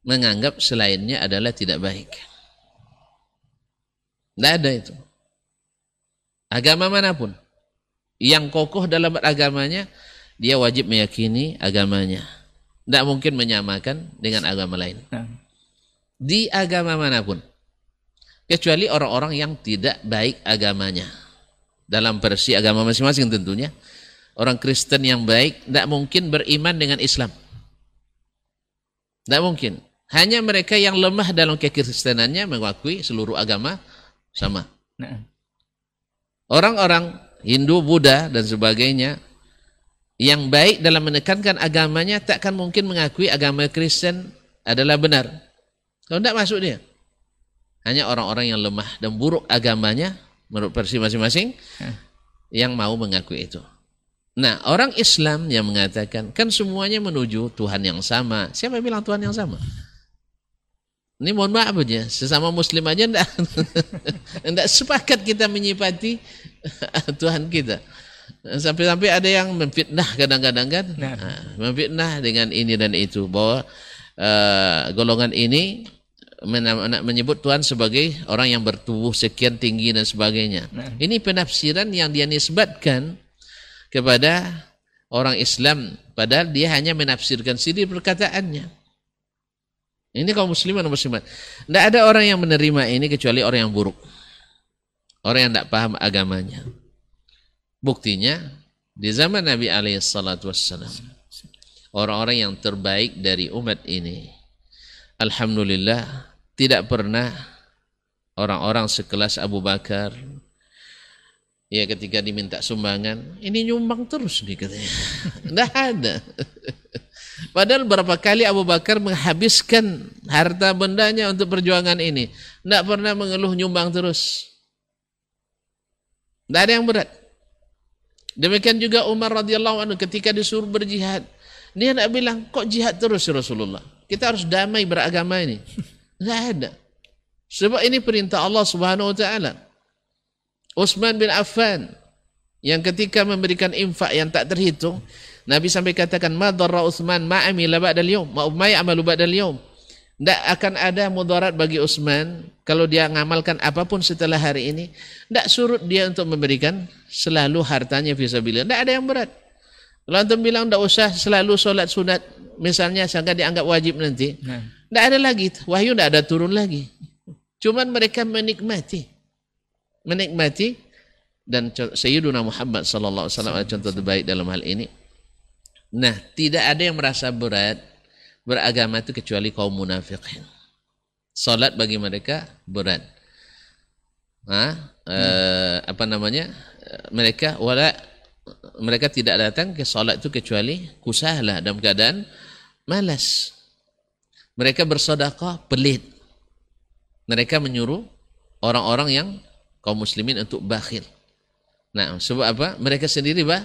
menganggap selainnya adalah tidak baik. Tidak ada itu. Agama mana pun yang kokoh dalam agamanya, dia wajib meyakini agamanya. Tidak mungkin menyamakan dengan agama lain. Nah, Di agama mana pun. Kecuali orang-orang yang tidak baik agamanya. Dalam versi agama masing-masing tentunya. Orang Kristen yang baik tidak mungkin beriman dengan Islam. Tidak mungkin. Hanya mereka yang lemah dalam kekristenannya mengakui seluruh agama sama. nah, Orang-orang Hindu, Buddha, dan sebagainya yang baik dalam menekankan agamanya takkan mungkin mengakui agama Kristen adalah benar. Kalau tidak masuk dia. Hanya orang-orang yang lemah dan buruk agamanya menurut versi masing-masing Hah. yang mau mengakui itu. Nah, orang Islam yang mengatakan kan semuanya menuju Tuhan yang sama. Siapa yang bilang Tuhan yang sama? Ini mohon maaf aja, sesama muslim aja enggak, enggak *laughs* sepakat kita menyipati *laughs* Tuhan kita. Sampai-sampai ada yang memfitnah kadang-kadang kan, Nah. Nah, memfitnah dengan ini dan itu bahwa eh, golongan ini men- menyebut Tuhan sebagai orang yang bertubuh sekian tinggi dan sebagainya. Nah. Ini penafsiran yang dia nisbatkan kepada orang Islam, padahal dia hanya menafsirkan sendiri perkataannya. Ini kaum musliman dan muslimat. Tidak ada orang yang menerima ini kecuali orang yang buruk. Orang yang tidak paham agamanya. Buktinya, di zaman Nabi alaihissalatu wassalam, orang-orang yang terbaik dari umat ini. Alhamdulillah tidak pernah orang-orang sekelas Abu Bakar ya ketika diminta sumbangan ini nyumbang terus nih katanya. *laughs* Tidak ada. *laughs* Padahal berapa kali Abu Bakar menghabiskan harta bendanya untuk perjuangan ini. Tidak pernah mengeluh nyumbang terus. Tidak ada yang berat. Demikian juga Umar radhiyallahu anhu ketika disuruh berjihad. Dia tidak bilang, kok jihad terus ya Rasulullah? Kita harus damai beragama ini. *laughs* Tidak ada. Sebab ini perintah Allah subhanahu wa ta'ala. Utsman bin Affan yang ketika memberikan infak yang tak terhitung, Nabi sampai katakan, "Ma dharra Utsman ma amila ba'dal yawm, ma ma ya'malu ba'dal yawm." Tidak akan ada mudarat bagi Utsman kalau dia ngamalkan apa pun setelah hari ini. Tidak surut dia untuk memberikan selalu hartanya fisabilillah. Tidak ada yang berat. Kalau antum bilang tidak usah selalu solat sunat, misalnya sehingga dianggap wajib nanti. Tidak nah. ada lagi. Wahyu tidak ada turun lagi. Cuman mereka menikmati. Menikmati dan Sayyiduna Muhammad sallallahu alaihi wasallam contoh terbaik dalam hal ini. Nah, tidak ada yang merasa berat beragama itu kecuali kaum munafikin. Salat bagi mereka berat. Hah? Eh, apa namanya? Mereka wala mereka tidak datang ke salat itu kecuali kusahlah dalam keadaan malas. Mereka bersedekah pelit. Mereka menyuruh orang-orang yang kaum muslimin untuk bakhil. Nah, sebab apa? Mereka sendiri bah,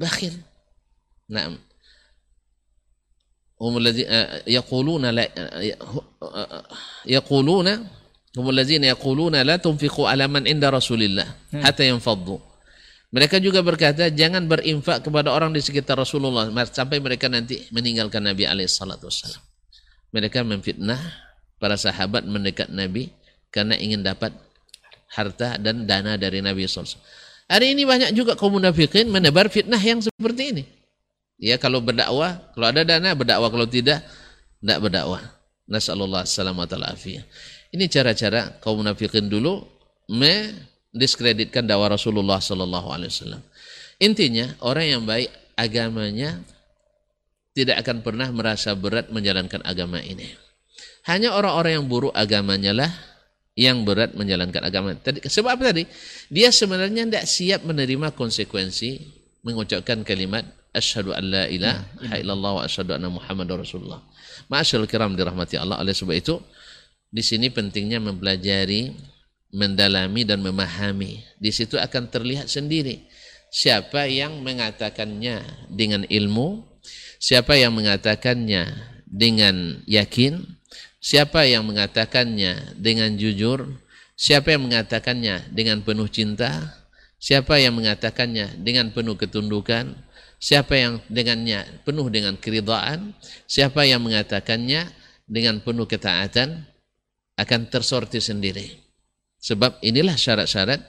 bakhil. Nah, هم الذين يقولون لا يقولون هم الذين يقولون لا تنفقوا على من عند رسول الله حتى ينفضوا mereka juga berkata jangan berinfak kepada orang di sekitar Rasulullah sampai mereka nanti meninggalkan Nabi alaihissalatu wassalam. Mereka memfitnah para sahabat mendekat Nabi karena ingin dapat harta dan dana dari Nabi SAW. Hari ini banyak juga kaum munafikin menebar fitnah yang seperti ini. Ya kalau berdakwah, kalau ada dana berdakwah, kalau tidak tidak berdakwah. Nasallallahu alaihi Ini cara-cara kaum munafikin dulu mendiskreditkan dakwah Rasulullah sallallahu alaihi wasallam. Intinya orang yang baik agamanya tidak akan pernah merasa berat menjalankan agama ini. Hanya orang-orang yang buruk agamanya lah yang berat menjalankan agama. Tadi, sebab apa tadi? Dia sebenarnya tidak siap menerima konsekuensi mengucapkan kalimat asyhadu an la ilaha nah, illallah wa asyhadu anna muhammadar rasulullah. Ma'asyiral kiram dirahmati Allah. Oleh sebab itu di sini pentingnya mempelajari, mendalami dan memahami. Di situ akan terlihat sendiri siapa yang mengatakannya dengan ilmu, siapa yang mengatakannya dengan yakin, siapa yang mengatakannya dengan jujur, siapa yang mengatakannya dengan penuh cinta, siapa yang mengatakannya dengan penuh ketundukan, Siapa yang dengannya penuh dengan keridhaan, siapa yang mengatakannya dengan penuh ketaatan akan tersortir sendiri. Sebab inilah syarat-syarat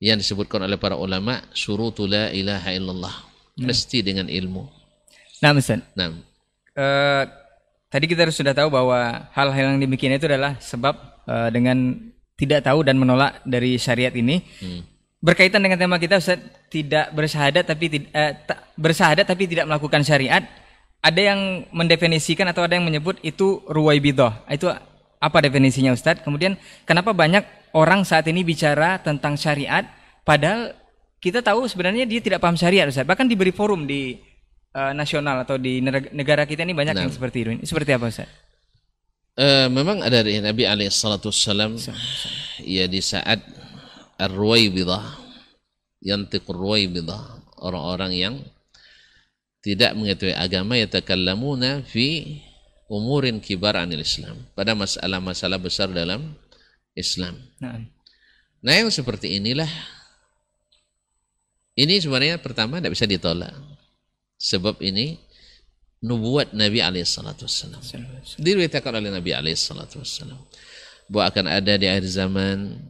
yang disebutkan oleh para ulama syurutu la ilaha illallah. Ya. Mesti dengan ilmu. Nah, Ustaz. Nah. Uh, tadi kita sudah tahu bahwa hal-hal yang demikian itu adalah sebab uh, dengan tidak tahu dan menolak dari syariat ini. Hmm berkaitan dengan tema kita Ustaz, tidak bersyahadat tapi eh, bersyahadat tapi tidak melakukan syariat. Ada yang mendefinisikan atau ada yang menyebut itu ruwaibidah. Itu apa definisinya Ustaz? Kemudian kenapa banyak orang saat ini bicara tentang syariat padahal kita tahu sebenarnya dia tidak paham syariat Ustaz. Bahkan diberi forum di uh, nasional atau di negara kita ini banyak nah. yang seperti itu. Ini seperti apa Ustaz? Uh, memang ada dari Nabi alaihi salatu ya di saat Ar-Ruwaibidah Yantiqur Ruwaibidah Orang-orang yang Tidak mengetahui agama Yatakallamuna fi Umurin kibar anil Islam. Pada masalah-masalah besar dalam Islam. Nah. nah yang seperti inilah. Ini sebenarnya pertama tidak bisa ditolak. Sebab ini Nubuat Nabi alaihissalatu wassalam Diriwayatkan oleh Nabi alaihissalatu wassalam Bahwa akan ada di akhir zaman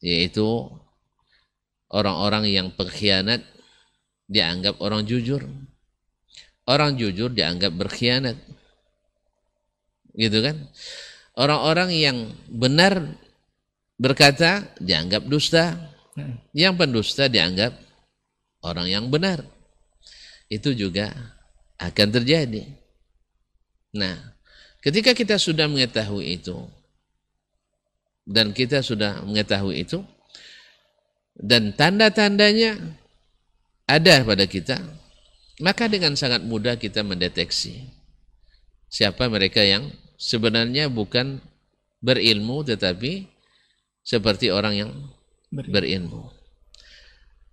yaitu orang-orang yang pengkhianat dianggap orang jujur. Orang jujur dianggap berkhianat. Gitu kan? Orang-orang yang benar berkata dianggap dusta. Yang pendusta dianggap orang yang benar. Itu juga akan terjadi. Nah, ketika kita sudah mengetahui itu, dan kita sudah mengetahui itu, dan tanda-tandanya ada pada kita, maka dengan sangat mudah kita mendeteksi siapa mereka yang sebenarnya bukan berilmu tetapi seperti orang yang berilmu.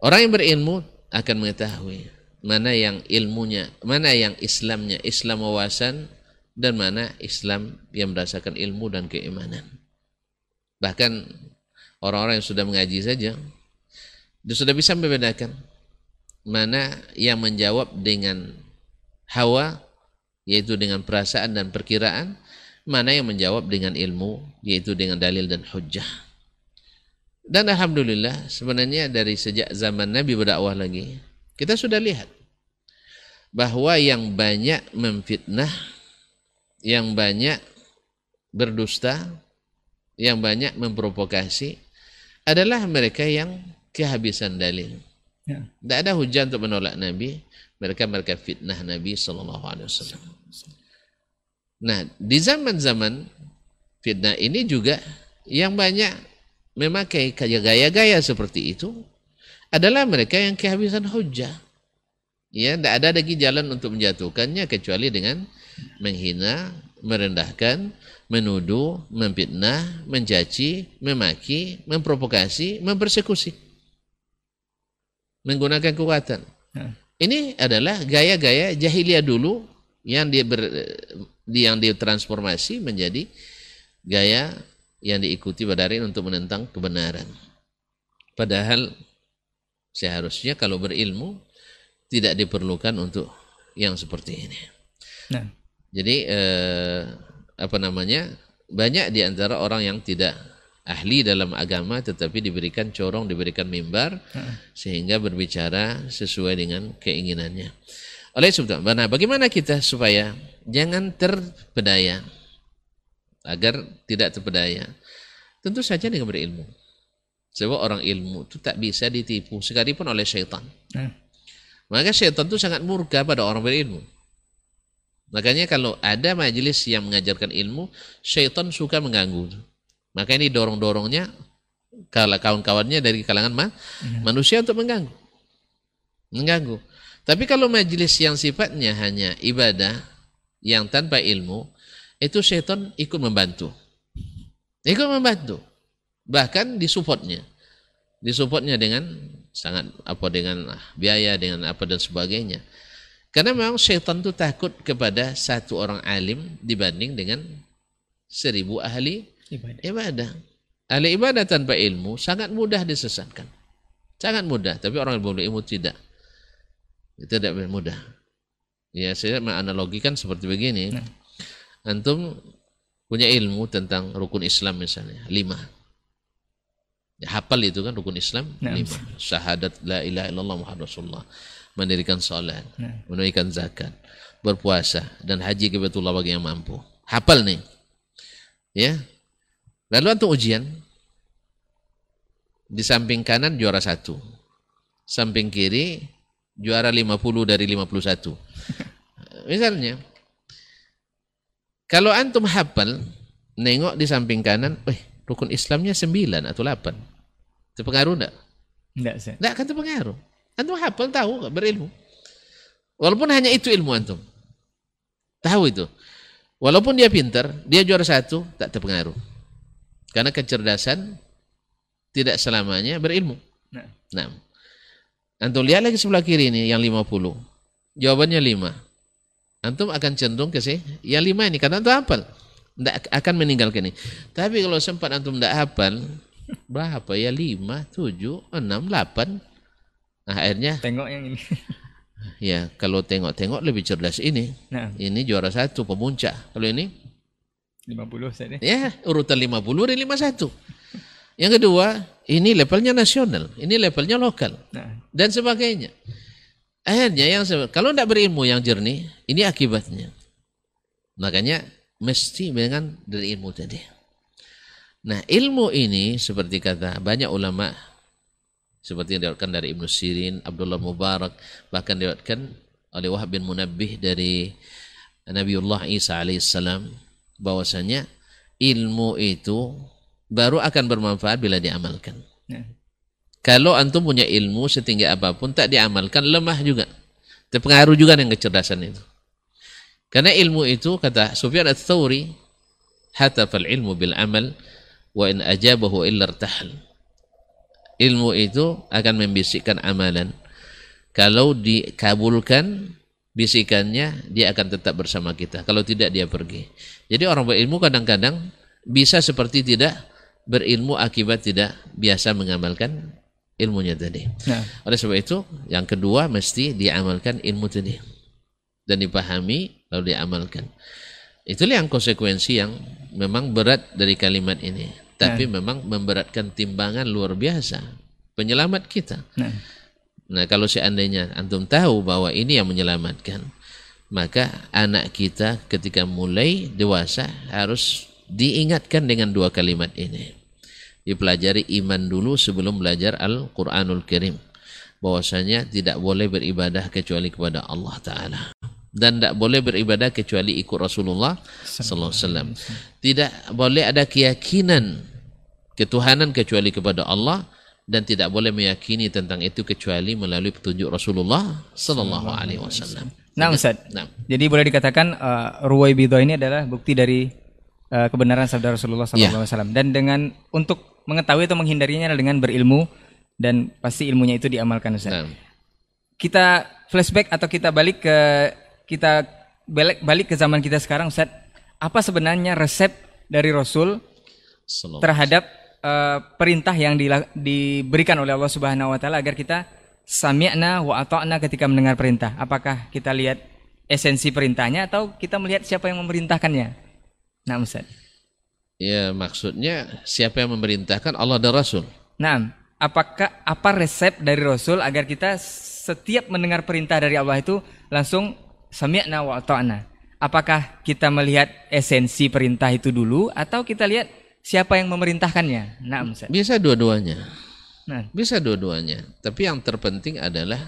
Orang yang berilmu akan mengetahui mana yang ilmunya, mana yang Islamnya, Islam wawasan dan mana Islam yang berdasarkan ilmu dan keimanan. Bahkan orang-orang yang sudah mengaji saja. Dia sudah bisa membedakan mana yang menjawab dengan hawa yaitu dengan perasaan dan perkiraan mana yang menjawab dengan ilmu yaitu dengan dalil dan hujjah. Dan alhamdulillah sebenarnya dari sejak zaman Nabi berdakwah lagi kita sudah lihat bahwa yang banyak memfitnah yang banyak berdusta yang banyak memprovokasi adalah mereka yang kehabisan dalil Ya. Tidak ada hujan untuk menolak Nabi. Mereka mereka fitnah Nabi Sallallahu Alaihi Wasallam. Nah, di zaman-zaman fitnah ini juga yang banyak memakai gaya-gaya seperti itu adalah mereka yang kehabisan hujah. Ya, tidak ada lagi jalan untuk menjatuhkannya kecuali dengan menghina, merendahkan, menuduh, memfitnah, mencaci, memaki, memprovokasi, mempersekusi menggunakan kekuatan. Ya. Ini adalah gaya-gaya jahiliyah dulu yang dia ber, yang ditransformasi menjadi gaya yang diikuti pada hari untuk menentang kebenaran. Padahal seharusnya kalau berilmu tidak diperlukan untuk yang seperti ini. Nah. Jadi eh, apa namanya banyak di antara orang yang tidak ahli dalam agama tetapi diberikan corong, diberikan mimbar sehingga berbicara sesuai dengan keinginannya. Oleh sebab nah bagaimana kita supaya jangan terpedaya agar tidak terpedaya? Tentu saja dengan berilmu. Sebab orang ilmu itu tak bisa ditipu sekalipun oleh syaitan. Hmm. Maka syaitan itu sangat murka pada orang berilmu. Makanya kalau ada majelis yang mengajarkan ilmu, syaitan suka mengganggu. Maka ini dorong-dorongnya kalau kawan-kawannya dari kalangan ma ya. manusia untuk mengganggu. Mengganggu. Tapi kalau majelis yang sifatnya hanya ibadah yang tanpa ilmu, itu setan ikut membantu. Ikut membantu. Bahkan disupportnya. Disupportnya dengan sangat apa dengan biaya dengan apa dan sebagainya. Karena memang setan itu takut kepada satu orang alim dibanding dengan seribu ahli ibadah. ibadah. Ahli ibadah tanpa ilmu sangat mudah disesatkan. Sangat mudah, tapi orang yang ilmu tidak. Itu tidak mudah. Ya, saya menganalogikan seperti begini. Nah. Antum punya ilmu tentang rukun Islam misalnya, lima. Ya, hafal itu kan rukun Islam, nah. lima. Syahadat la ilaha illallah Muhammad Rasulullah. Mendirikan salat, nah. menunaikan zakat, berpuasa, dan haji ke Baitullah bagi yang mampu. Hafal nih. Ya, Lalu untuk ujian, di samping kanan juara satu, samping kiri juara 50 dari 51. *laughs* Misalnya, kalau antum hafal, nengok di samping kanan, eh rukun Islamnya 9 atau 8. Terpengaruh enggak? Enggak. Enggak akan terpengaruh. Antum hafal tahu berilmu. Walaupun hanya itu ilmu antum. Tahu itu. Walaupun dia pintar, dia juara satu, tak terpengaruh. Karena kecerdasan tidak selamanya berilmu. Nah. nah. Antum lihat lagi sebelah kiri ini yang 50. Jawabannya 5. Antum akan cenderung ke sini yang 5 ini karena antum hafal. Tidak akan meninggalkan ini. Tapi kalau sempat antum tidak hafal, *laughs* berapa ya? 5, 7, 6, 8. Nah, akhirnya tengok yang ini. *laughs* ya, kalau tengok-tengok lebih cerdas ini. Nah. Ini juara satu pemuncak. Kalau ini 50 saya Ya, urutan 50 dari 51. Yang kedua, ini levelnya nasional, ini levelnya lokal, nah. dan sebagainya. Akhirnya yang kalau tidak berilmu yang jernih, ini akibatnya. Makanya mesti dengan dari ilmu tadi. Nah, ilmu ini seperti kata banyak ulama seperti yang diriwayatkan dari Ibnu Sirin, Abdullah Mubarak, bahkan diriwayatkan oleh Wahab bin Munabbih dari Nabiullah Isa alaihissalam bahwasanya ilmu itu baru akan bermanfaat bila diamalkan. Ya. Kalau antum punya ilmu setinggi apa pun tak diamalkan lemah juga. Terpengaruh juga dengan kecerdasan itu. Karena ilmu itu kata Sufyan ats-Tsauri hatafal ilmu bil amal wa in ajabahu illa irtahal. Ilmu itu akan membisikkan amalan. Kalau dikabulkan bisikannya, dia akan tetap bersama kita. Kalau tidak, dia pergi. Jadi orang berilmu kadang-kadang bisa seperti tidak berilmu akibat tidak biasa mengamalkan ilmunya tadi. Nah. Oleh sebab itu, yang kedua mesti diamalkan ilmu tadi dan dipahami lalu diamalkan. Itulah yang konsekuensi yang memang berat dari kalimat ini. Tapi nah. memang memberatkan timbangan luar biasa. Penyelamat kita. Nah. Nah kalau seandainya antum tahu bahwa ini yang menyelamatkan, maka anak kita ketika mulai dewasa harus diingatkan dengan dua kalimat ini. Dipelajari iman dulu sebelum belajar Al-Quranul Karim. Bahwasanya tidak boleh beribadah kecuali kepada Allah Ta'ala. Dan tidak boleh beribadah kecuali ikut Rasulullah Sallallahu Alaihi Wasallam. Tidak boleh ada keyakinan ketuhanan kecuali kepada Allah dan tidak boleh meyakini tentang itu kecuali melalui petunjuk Rasulullah sallallahu alaihi wasallam. Nah, Ustaz. Nah. Jadi boleh dikatakan uh, ruwai bidho ini adalah bukti dari uh, kebenaran sabda Rasulullah sallallahu alaihi wasallam dan dengan untuk mengetahui atau menghindarinya dengan berilmu dan pasti ilmunya itu diamalkan Ustaz. Nah. Kita flashback atau kita balik ke kita balik balik ke zaman kita sekarang Ustaz. Apa sebenarnya resep dari Rasul terhadap uh, perintah yang di, diberikan oleh Allah Subhanahu wa taala agar kita sami'na wa ata'na ketika mendengar perintah. Apakah kita lihat esensi perintahnya atau kita melihat siapa yang memerintahkannya? Nah, Ustaz. Ya, maksudnya siapa yang memerintahkan Allah dan Rasul. Nah, apakah apa resep dari Rasul agar kita setiap mendengar perintah dari Allah itu langsung sami'na wa ata'na? Apakah kita melihat esensi perintah itu dulu atau kita lihat siapa yang memerintahkannya? Nah, Bisa dua-duanya. Nah. Bisa dua-duanya. Tapi yang terpenting adalah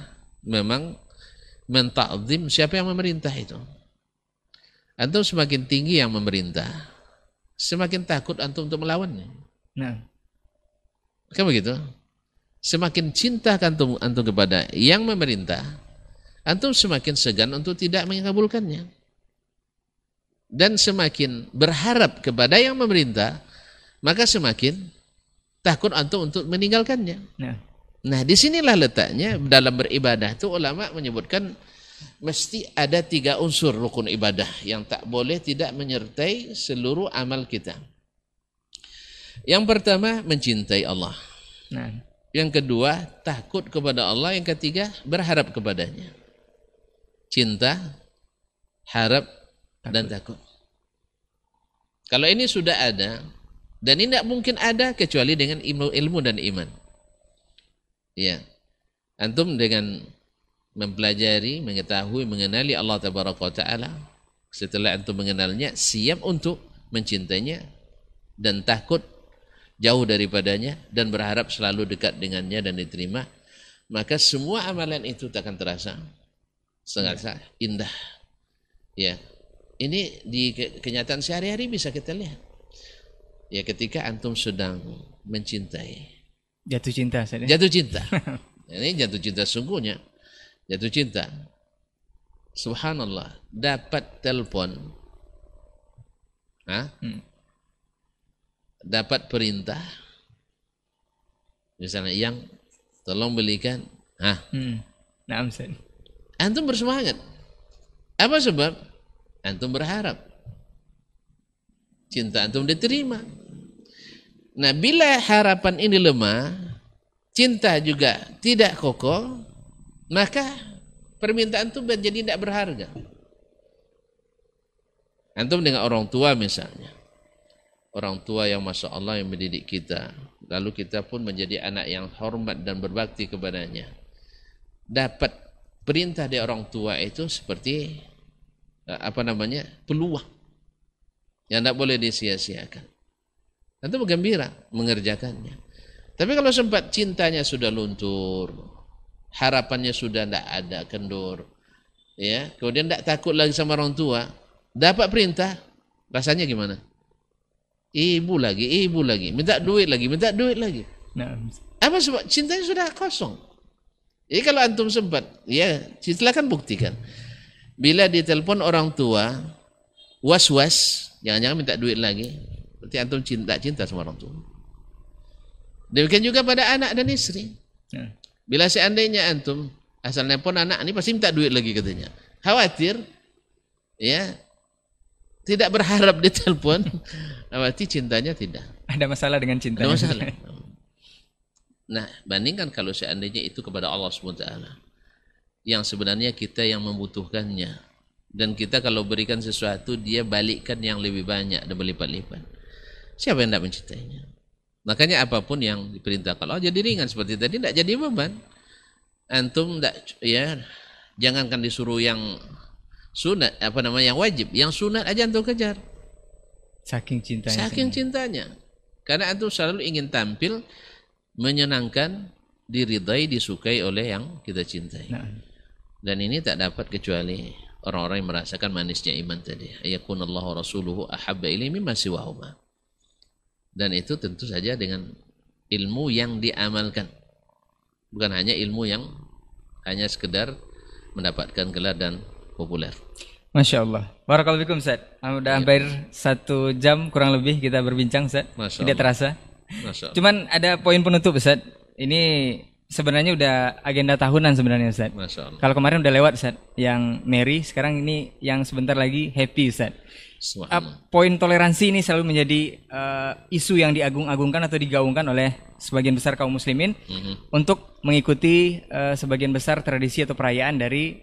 memang mentakzim siapa yang memerintah itu. Antum semakin tinggi yang memerintah, semakin takut antum untuk melawannya. Nah. Kan begitu? Semakin cinta antum, antum kepada yang memerintah, antum semakin segan untuk tidak mengabulkannya. Dan semakin berharap kepada yang memerintah, maka semakin takut antum untuk meninggalkannya. Nah, nah di sinilah letaknya dalam beribadah itu ulama menyebutkan mesti ada tiga unsur rukun ibadah yang tak boleh tidak menyertai seluruh amal kita. Yang pertama mencintai Allah. Nah. Yang kedua takut kepada Allah. Yang ketiga berharap kepadanya. Cinta, harap, dan takut. Kalau ini sudah ada, dan ini tidak mungkin ada kecuali dengan ilmu, ilmu dan iman. Ya. Antum dengan mempelajari, mengetahui, mengenali Allah Taala, setelah antum mengenalnya, siap untuk mencintainya dan takut jauh daripadanya dan berharap selalu dekat dengannya dan diterima, maka semua amalan itu tak akan terasa sangat ya. indah. Ya. Ini di kenyataan sehari-hari bisa kita lihat. Ya ketika antum sedang mencintai. Jatuh cinta saya jatuh cinta. *laughs* Ini jatuh cinta sungguhnya. Jatuh cinta. Subhanallah. Dapat telepon. Hmm. dapat perintah. Misalnya yang tolong belikan. Ah hmm. nah, antum bersemangat apa sebab antum berharap cinta antum diterima. Nah, bila harapan ini lemah, cinta juga tidak kokoh, maka permintaan itu menjadi tidak berharga. Antum dengan orang tua misalnya. Orang tua yang Masya Allah yang mendidik kita. Lalu kita pun menjadi anak yang hormat dan berbakti kepadanya. Dapat perintah dari orang tua itu seperti eh, apa namanya peluang yang tidak boleh disia-siakan. Tentu bergembira mengerjakannya. Tapi kalau sempat cintanya sudah luntur, harapannya sudah tidak ada, kendur, ya, kemudian tidak takut lagi sama orang tua, dapat perintah, rasanya gimana? Ibu lagi, ibu lagi, minta duit lagi, minta duit lagi. Nah, Apa sebab cintanya sudah kosong. Jadi kalau antum sempat, ya silakan buktikan. Bila ditelepon orang tua, was-was, jangan-jangan minta duit lagi, berarti antum cinta cinta sama orang tua. Demikian juga pada anak dan istri. nah. Bila seandainya antum asal nelpon anak ini pasti minta duit lagi katanya. Khawatir, ya tidak berharap *laughs* ditelepon, berarti cintanya tidak. Ada masalah dengan cinta. Ada masalah. Nah, bandingkan kalau seandainya itu kepada Allah SWT. Yang sebenarnya kita yang membutuhkannya. Dan kita kalau berikan sesuatu, dia balikkan yang lebih banyak dan berlipat-lipat. Siapa yang tidak mencintainya? Makanya apa pun yang diperintahkan Allah jadi ringan seperti tadi, tidak jadi beban. Antum tidak, ya, jangankan disuruh yang sunat, apa namanya, yang wajib. Yang sunat aja antum kejar. Saking cintanya. Saking cintanya. Karena antum selalu ingin tampil menyenangkan, diridai, disukai oleh yang kita cintai. Nah, Dan ini tak dapat kecuali orang-orang yang merasakan manisnya iman tadi. Ayakun Allah wa rasuluhu ahabba ilmi mimma siwahuma. Dan itu tentu saja dengan ilmu yang diamalkan. Bukan hanya ilmu yang hanya sekedar mendapatkan gelar dan populer. Masya Allah. Barakallahu Ustaz. Ah, Udah hampir satu jam kurang lebih kita berbincang Ustaz. Tidak terasa. Cuman ada poin penutup Ustaz. Ini sebenarnya udah agenda tahunan sebenarnya Ustaz. Kalau kemarin udah lewat Ustaz, yang Mary, sekarang ini yang sebentar lagi Happy Ustaz. Uh, poin toleransi ini selalu menjadi uh, isu yang diagung-agungkan atau digaungkan oleh sebagian besar kaum muslimin Mhm. untuk mengikuti uh, sebagian besar tradisi atau perayaan dari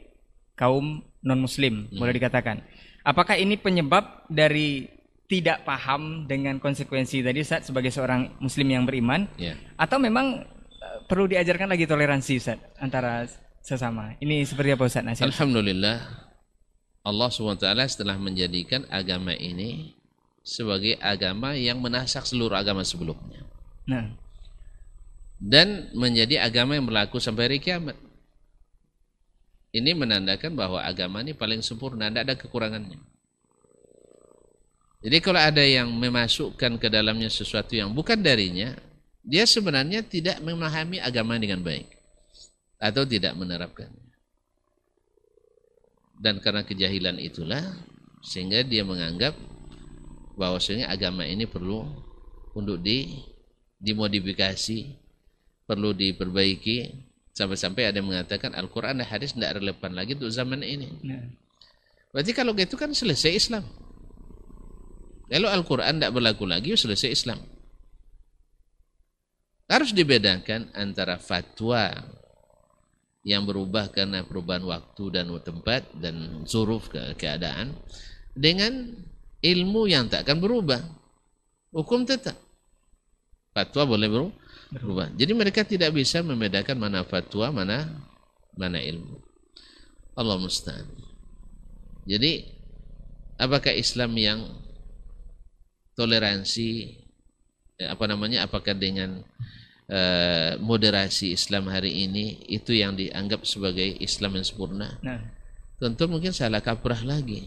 kaum non-muslim, boleh dikatakan. Apakah ini penyebab dari tidak paham dengan konsekuensi tadi saat sebagai seorang muslim yang beriman Ya. atau memang uh, perlu diajarkan lagi toleransi Ustaz antara sesama. Ini seperti apa Ustaz Nasir? Alhamdulillah Allah SWT setelah menjadikan agama ini sebagai agama yang menasak seluruh agama sebelumnya Nah, dan menjadi agama yang berlaku sampai hari kiamat. Ini menandakan bahwa agama ini paling sempurna, tidak ada kekurangannya. Jadi kalau ada yang memasukkan ke dalamnya sesuatu yang bukan darinya, dia sebenarnya tidak memahami agama dengan baik atau tidak menerapkannya. Dan karena kejahilan itulah sehingga dia menganggap bahwasanya agama ini perlu untuk di dimodifikasi, perlu diperbaiki sampai-sampai ada yang mengatakan Al-Qur'an dan hadis tidak relevan lagi untuk zaman ini. nah. Berarti kalau gitu kan selesai Islam. Kalau Al-Quran tidak berlaku lagi, selesai Islam. Harus dibedakan antara fatwa yang berubah karena perubahan waktu dan tempat dan zuruf ke keadaan dengan ilmu yang tak akan berubah. Hukum tetap. Fatwa boleh beru- berubah. Jadi mereka tidak bisa membedakan mana fatwa, mana mana ilmu. Allah musta'an. Jadi apakah Islam yang toleransi eh, apa namanya apakah dengan eh, moderasi Islam hari ini itu yang dianggap sebagai Islam yang sempurna? Nah, Tentu mungkin salah kaprah lagi.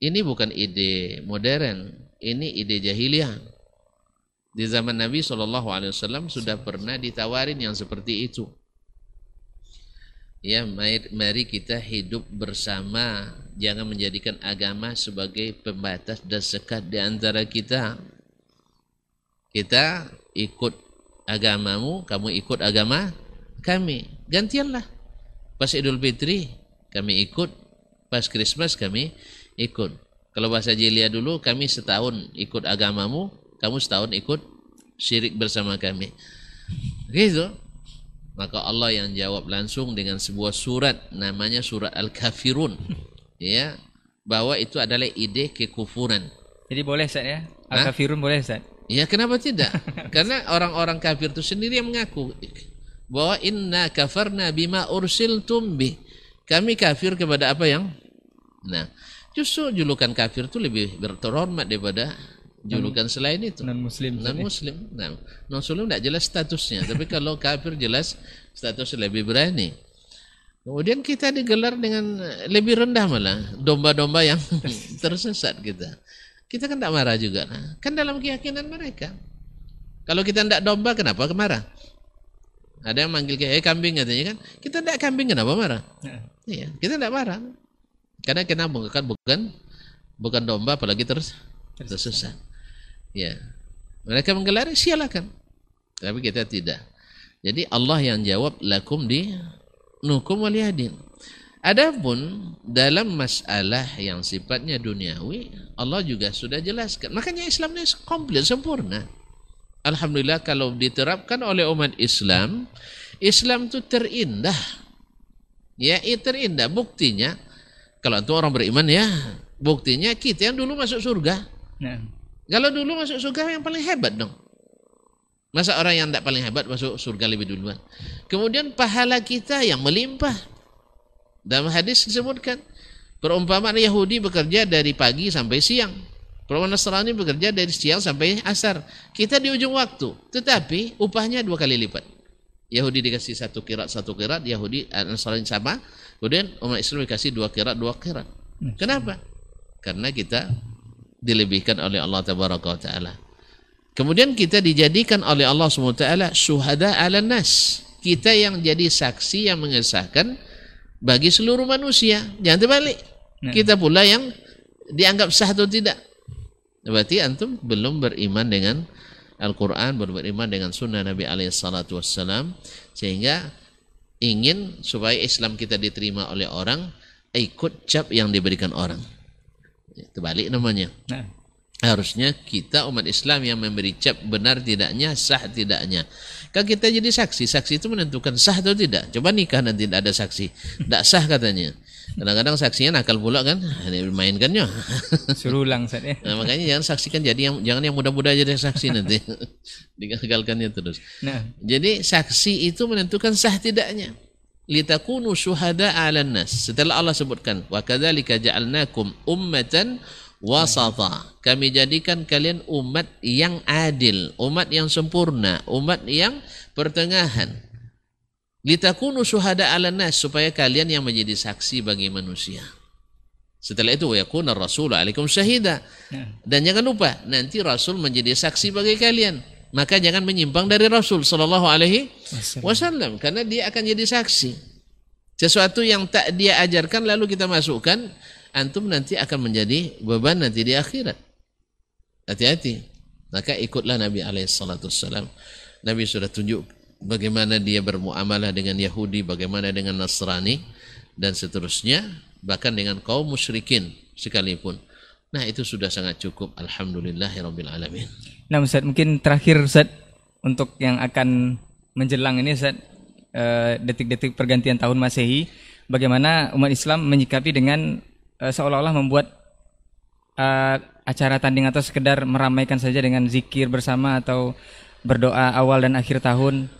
Ini bukan ide modern, ini ide jahiliyah. Di zaman Nabi SAW sudah pernah ditawarin yang seperti itu. Ya, mari, kita hidup bersama, jangan menjadikan agama sebagai pembatas dan sekat di antara kita. Kita ikut agamamu, kamu ikut agama kami. Gantianlah. Pas Idul Fitri kami ikut, pas Christmas kami ikut. Kalau bahasa Jelia dulu kami setahun ikut agamamu, kamu setahun ikut syirik bersama kami. Gitu. Maka Allah yang jawab langsung dengan sebuah surat namanya surat Al-Kafirun. *laughs* ya, bahwa itu adalah ide kekufuran. jadi boleh Ustaz ya? Al-kafirun boleh Ustaz? Ya kenapa tidak? *laughs* Karena orang-orang kafir itu sendiri yang mengaku bahwa inna kafarna bima ursiltum bih. Kami kafir kepada apa yang Nah, justru julukan kafir itu lebih terhormat daripada julukan selain itu. Non muslim. Non muslim. Nah, non muslim tidak jelas statusnya, tapi kalau kafir jelas statusnya lebih berani. Kemudian kita digelar dengan lebih rendah malah domba-domba yang *laughs* tersesat kita. Kita kan tidak marah juga. Nah, kan dalam keyakinan mereka. Kalau kita tidak domba, kenapa marah? Ada yang manggil kayak eh, kambing katanya kan. Kita tidak kambing, kenapa marah? Iya, kita tidak marah. Karena kita bukan bukan bukan domba apalagi terus tersesat. Ya. Mereka menggelar silakan. Tapi kita tidak. Jadi Allah yang jawab lakum di nukum waliyadin. Adapun dalam masalah yang sifatnya duniawi, Allah juga sudah jelaskan. Makanya Islam ini komplit, sempurna. Alhamdulillah kalau diterapkan oleh umat Islam, Islam itu terindah. Ya, terindah. Buktinya, kalau itu orang beriman ya, buktinya kita yang dulu masuk surga. Nah. Kalau dulu masuk surga yang paling hebat dong. Masa orang yang tidak paling hebat masuk surga lebih duluan. Kemudian pahala kita yang melimpah. Dalam hadis disebutkan perumpamaan Yahudi bekerja dari pagi sampai siang. Perumpamaan Nasrani bekerja dari siang sampai asar. Kita di ujung waktu, tetapi upahnya dua kali lipat. Yahudi dikasih satu kirat satu kirat, Yahudi eh, Nasrani sama. Kemudian umat Islam dikasih dua kirat dua kirat. Kenapa? Karena kita dilebihkan oleh Allah Taala. Kemudian kita dijadikan oleh Allah SWT syuhada ala nas. Kita yang jadi saksi yang mengesahkan bagi seluruh manusia. Jangan terbalik. Nah. Kita pula yang dianggap sah atau tidak. Berarti antum belum beriman dengan Al-Quran, belum beriman dengan sunnah Nabi SAW. Sehingga ingin supaya Islam kita diterima oleh orang, ikut cap yang diberikan orang. Terbalik namanya. Nah. Harusnya kita umat Islam yang memberi cap benar tidaknya, sah tidaknya. Kan kita jadi saksi, saksi itu menentukan sah atau tidak. Coba nikah nanti tidak ada saksi, tidak sah katanya. Kadang-kadang saksinya nakal pula kan, ini mainkannya. *laughs* Suruh ulang saja. Nah, makanya jangan saksikan jadi yang jangan yang muda-muda jadi saksi nanti. *laughs* Digagalkannya terus. Nah. Jadi saksi itu menentukan sah tidaknya. Litakunu syuhada 'alan nas. Setelah Allah sebutkan, wa kadzalika ja'alnakum ummatan wasata. Kami jadikan kalian umat yang adil, umat yang sempurna, umat yang pertengahan. Litakunu syuhada 'alan nas supaya kalian yang menjadi saksi bagi manusia. Setelah itu yakuna rasul alaikum syahida. Ya. Dan jangan lupa nanti rasul menjadi saksi bagi kalian. Maka jangan menyimpang dari Rasul sallallahu alaihi wasallam karena dia akan jadi saksi. Sesuatu yang tak dia ajarkan lalu kita masukkan antum nanti akan menjadi beban nanti di akhirat. Hati-hati. Maka ikutlah Nabi Alaihissalam. Nabi sudah tunjuk bagaimana dia bermuamalah dengan Yahudi, bagaimana dengan Nasrani, dan seterusnya. Bahkan dengan kaum musyrikin sekalipun. Nah itu sudah sangat cukup. Alhamdulillahirrabbilalamin. Nah Ustaz, mungkin terakhir Ustaz, untuk yang akan menjelang ini Ustaz, eh, detik-detik pergantian tahun Masehi, bagaimana umat Islam menyikapi dengan uh, seolah-olah membuat uh, acara tanding atau sekedar meramaikan saja dengan zikir bersama atau berdoa awal dan akhir tahun?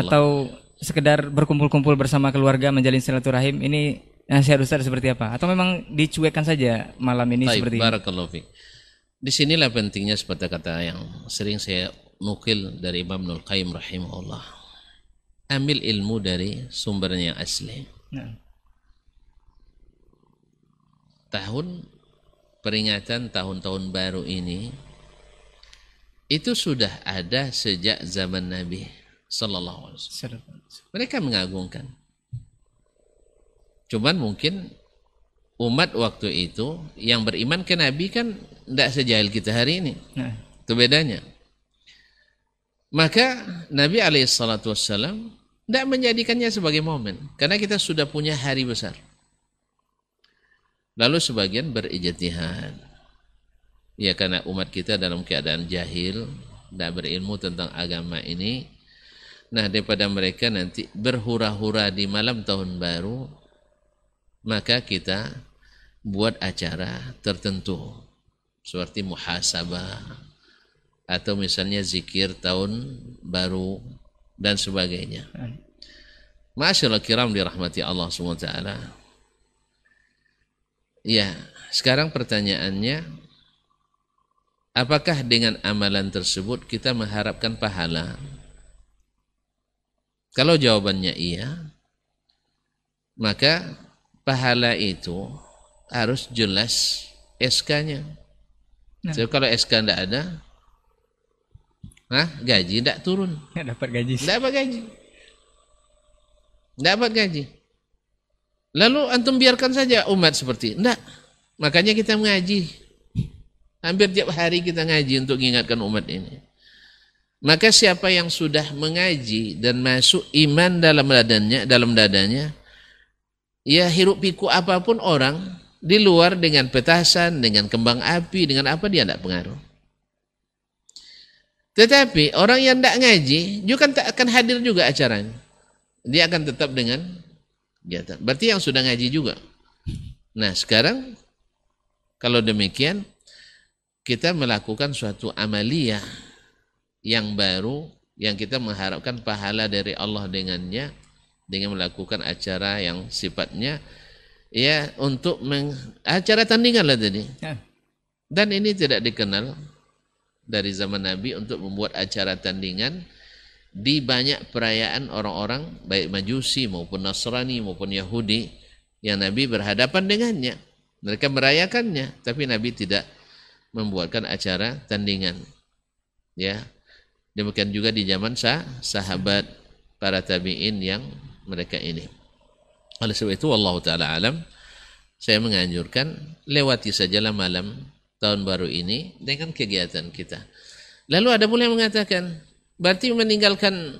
Atau sekedar berkumpul-kumpul bersama keluarga menjalin silaturahim ini nasihat Ustaz seperti apa? Atau memang dicuekkan saja malam ini Taib, seperti ini di sinilah pentingnya seperti kata yang sering saya nukil dari Imam Nul Qayyim rahimahullah ambil ilmu dari sumbernya yang asli nah tahun peringatan tahun-tahun baru ini itu sudah ada sejak zaman Nabi Sallallahu Alaihi Wasallam. Mereka mengagungkan. Cuman mungkin umat waktu itu yang beriman ke Nabi kan tidak sejahil kita hari ini. Nah. Itu bedanya. Maka Nabi Alaihissalam tidak menjadikannya sebagai momen. Karena kita sudah punya hari besar. Lalu sebagian berijtihad. Ya karena umat kita dalam keadaan jahil, tidak berilmu tentang agama ini. Nah daripada mereka nanti berhura-hura di malam tahun baru, maka kita buat acara tertentu. Seperti muhasabah, atau misalnya zikir tahun baru, dan sebagainya. Masyaallah kiram dirahmati Allah SWT Ya, sekarang pertanyaannya, apakah dengan amalan tersebut kita mengharapkan pahala? Kalau jawabannya iya, maka pahala itu harus jelas SK-nya. Nah. So, kalau SK tidak ada, Hah? gaji tidak turun. Nggak dapat gaji. Tidak dapat gaji. Tidak dapat gaji. Lalu antum biarkan saja umat seperti tidak. Makanya kita mengaji. Hampir tiap hari kita ngaji untuk mengingatkan umat ini. Maka siapa yang sudah mengaji dan masuk iman dalam dadanya, dalam dadanya, ya hirup piku apa pun orang di luar dengan petasan, dengan kembang api, dengan apa dia tidak pengaruh. Tetapi orang yang tidak ngaji juga tak akan hadir juga acaranya. Dia akan tetap dengan kegiatan. Berarti yang sudah ngaji juga. Nah sekarang kalau demikian kita melakukan suatu amaliyah yang baru yang kita mengharapkan pahala dari Allah dengannya dengan melakukan acara yang sifatnya ya untuk meng, acara tandingan lah tadi. Ya. Dan ini tidak dikenal dari zaman Nabi untuk membuat acara tandingan di banyak perayaan orang-orang baik Majusi maupun Nasrani maupun Yahudi yang Nabi berhadapan dengannya. Mereka merayakannya, tapi Nabi tidak membuatkan acara tandingan. Ya. Demikian juga di zaman sah, sahabat para tabi'in yang mereka ini. Oleh sebab itu Allah taala alam saya menganjurkan lewati sajalah malam tahun baru ini dengan kegiatan kita. Lalu ada pula yang mengatakan, berarti meninggalkan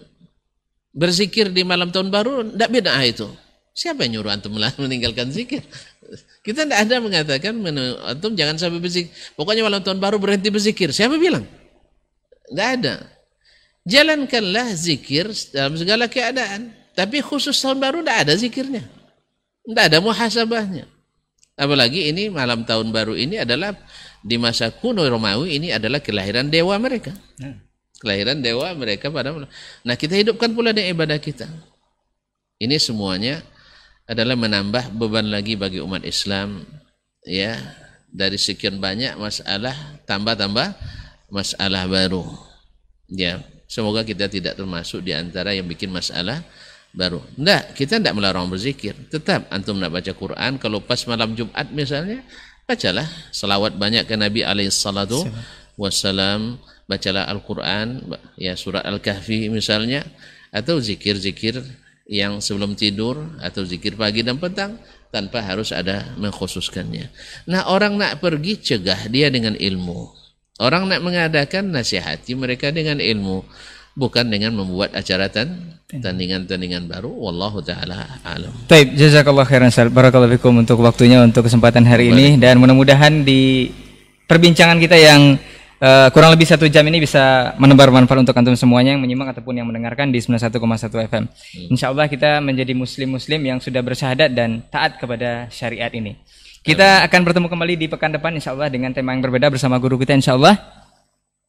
berzikir di malam tahun baru tidak beda itu. Siapa yang nyuruh antum *laughs* meninggalkan zikir? Kita tidak ada mengatakan antum jangan sampai berzikir. Pokoknya malam tahun baru berhenti berzikir. Siapa bilang? Tidak ada. Jalankanlah zikir dalam segala keadaan. Tapi khusus tahun baru tidak ada zikirnya. Tidak ada muhasabahnya. Apalagi ini malam tahun baru ini adalah di masa kuno Romawi ini adalah kelahiran dewa mereka. Kelahiran dewa mereka pada Nah, kita hidupkan pula dengan ibadah kita. Ini semuanya adalah menambah beban lagi bagi umat Islam ya dari sekian banyak masalah tambah-tambah masalah baru. Ya, semoga kita tidak termasuk di antara yang bikin masalah baru. Tidak, kita tidak melarang berzikir. Tetap antum nak baca Quran kalau pas malam Jumat misalnya, bacalah selawat banyak ke Nabi alaihi salatu wassalam, bacalah Al-Quran, ya surat Al-Kahfi misalnya atau zikir-zikir yang sebelum tidur atau zikir pagi dan petang tanpa harus ada mengkhususkannya. Nah, orang nak pergi cegah dia dengan ilmu. Orang nak mengadakan nasihati mereka dengan ilmu bukan dengan membuat acara tandingan-tandingan baru wallahu taala alam. Baik, jazakallah khairan Sal. Barakallahu fikum untuk waktunya untuk kesempatan hari ini dan mudah-mudahan di perbincangan kita yang uh, kurang lebih satu jam ini bisa menebar manfaat untuk antum semuanya yang menyimak ataupun yang mendengarkan di 91,1 FM. Hmm. Insya Allah kita menjadi muslim-muslim yang sudah bersyahadat dan taat kepada syariat ini. Kita akan bertemu kembali di pekan depan insya Allah dengan tema yang berbeda bersama guru kita insya Allah.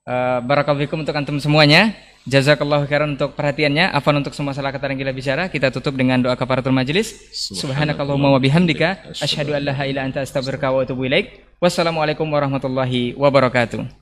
Uh, Barakallahu untuk antum semuanya. Jazakallahu khairan untuk perhatiannya. Afan untuk semua salah kata yang gila bicara. Kita tutup dengan doa kafaratul majelis. Subhanakallahumma wa bihamdika asyhadu an la ilaha illa anta astaghfiruka wa atubu ilaik. Wassalamualaikum warahmatullahi wabarakatuh.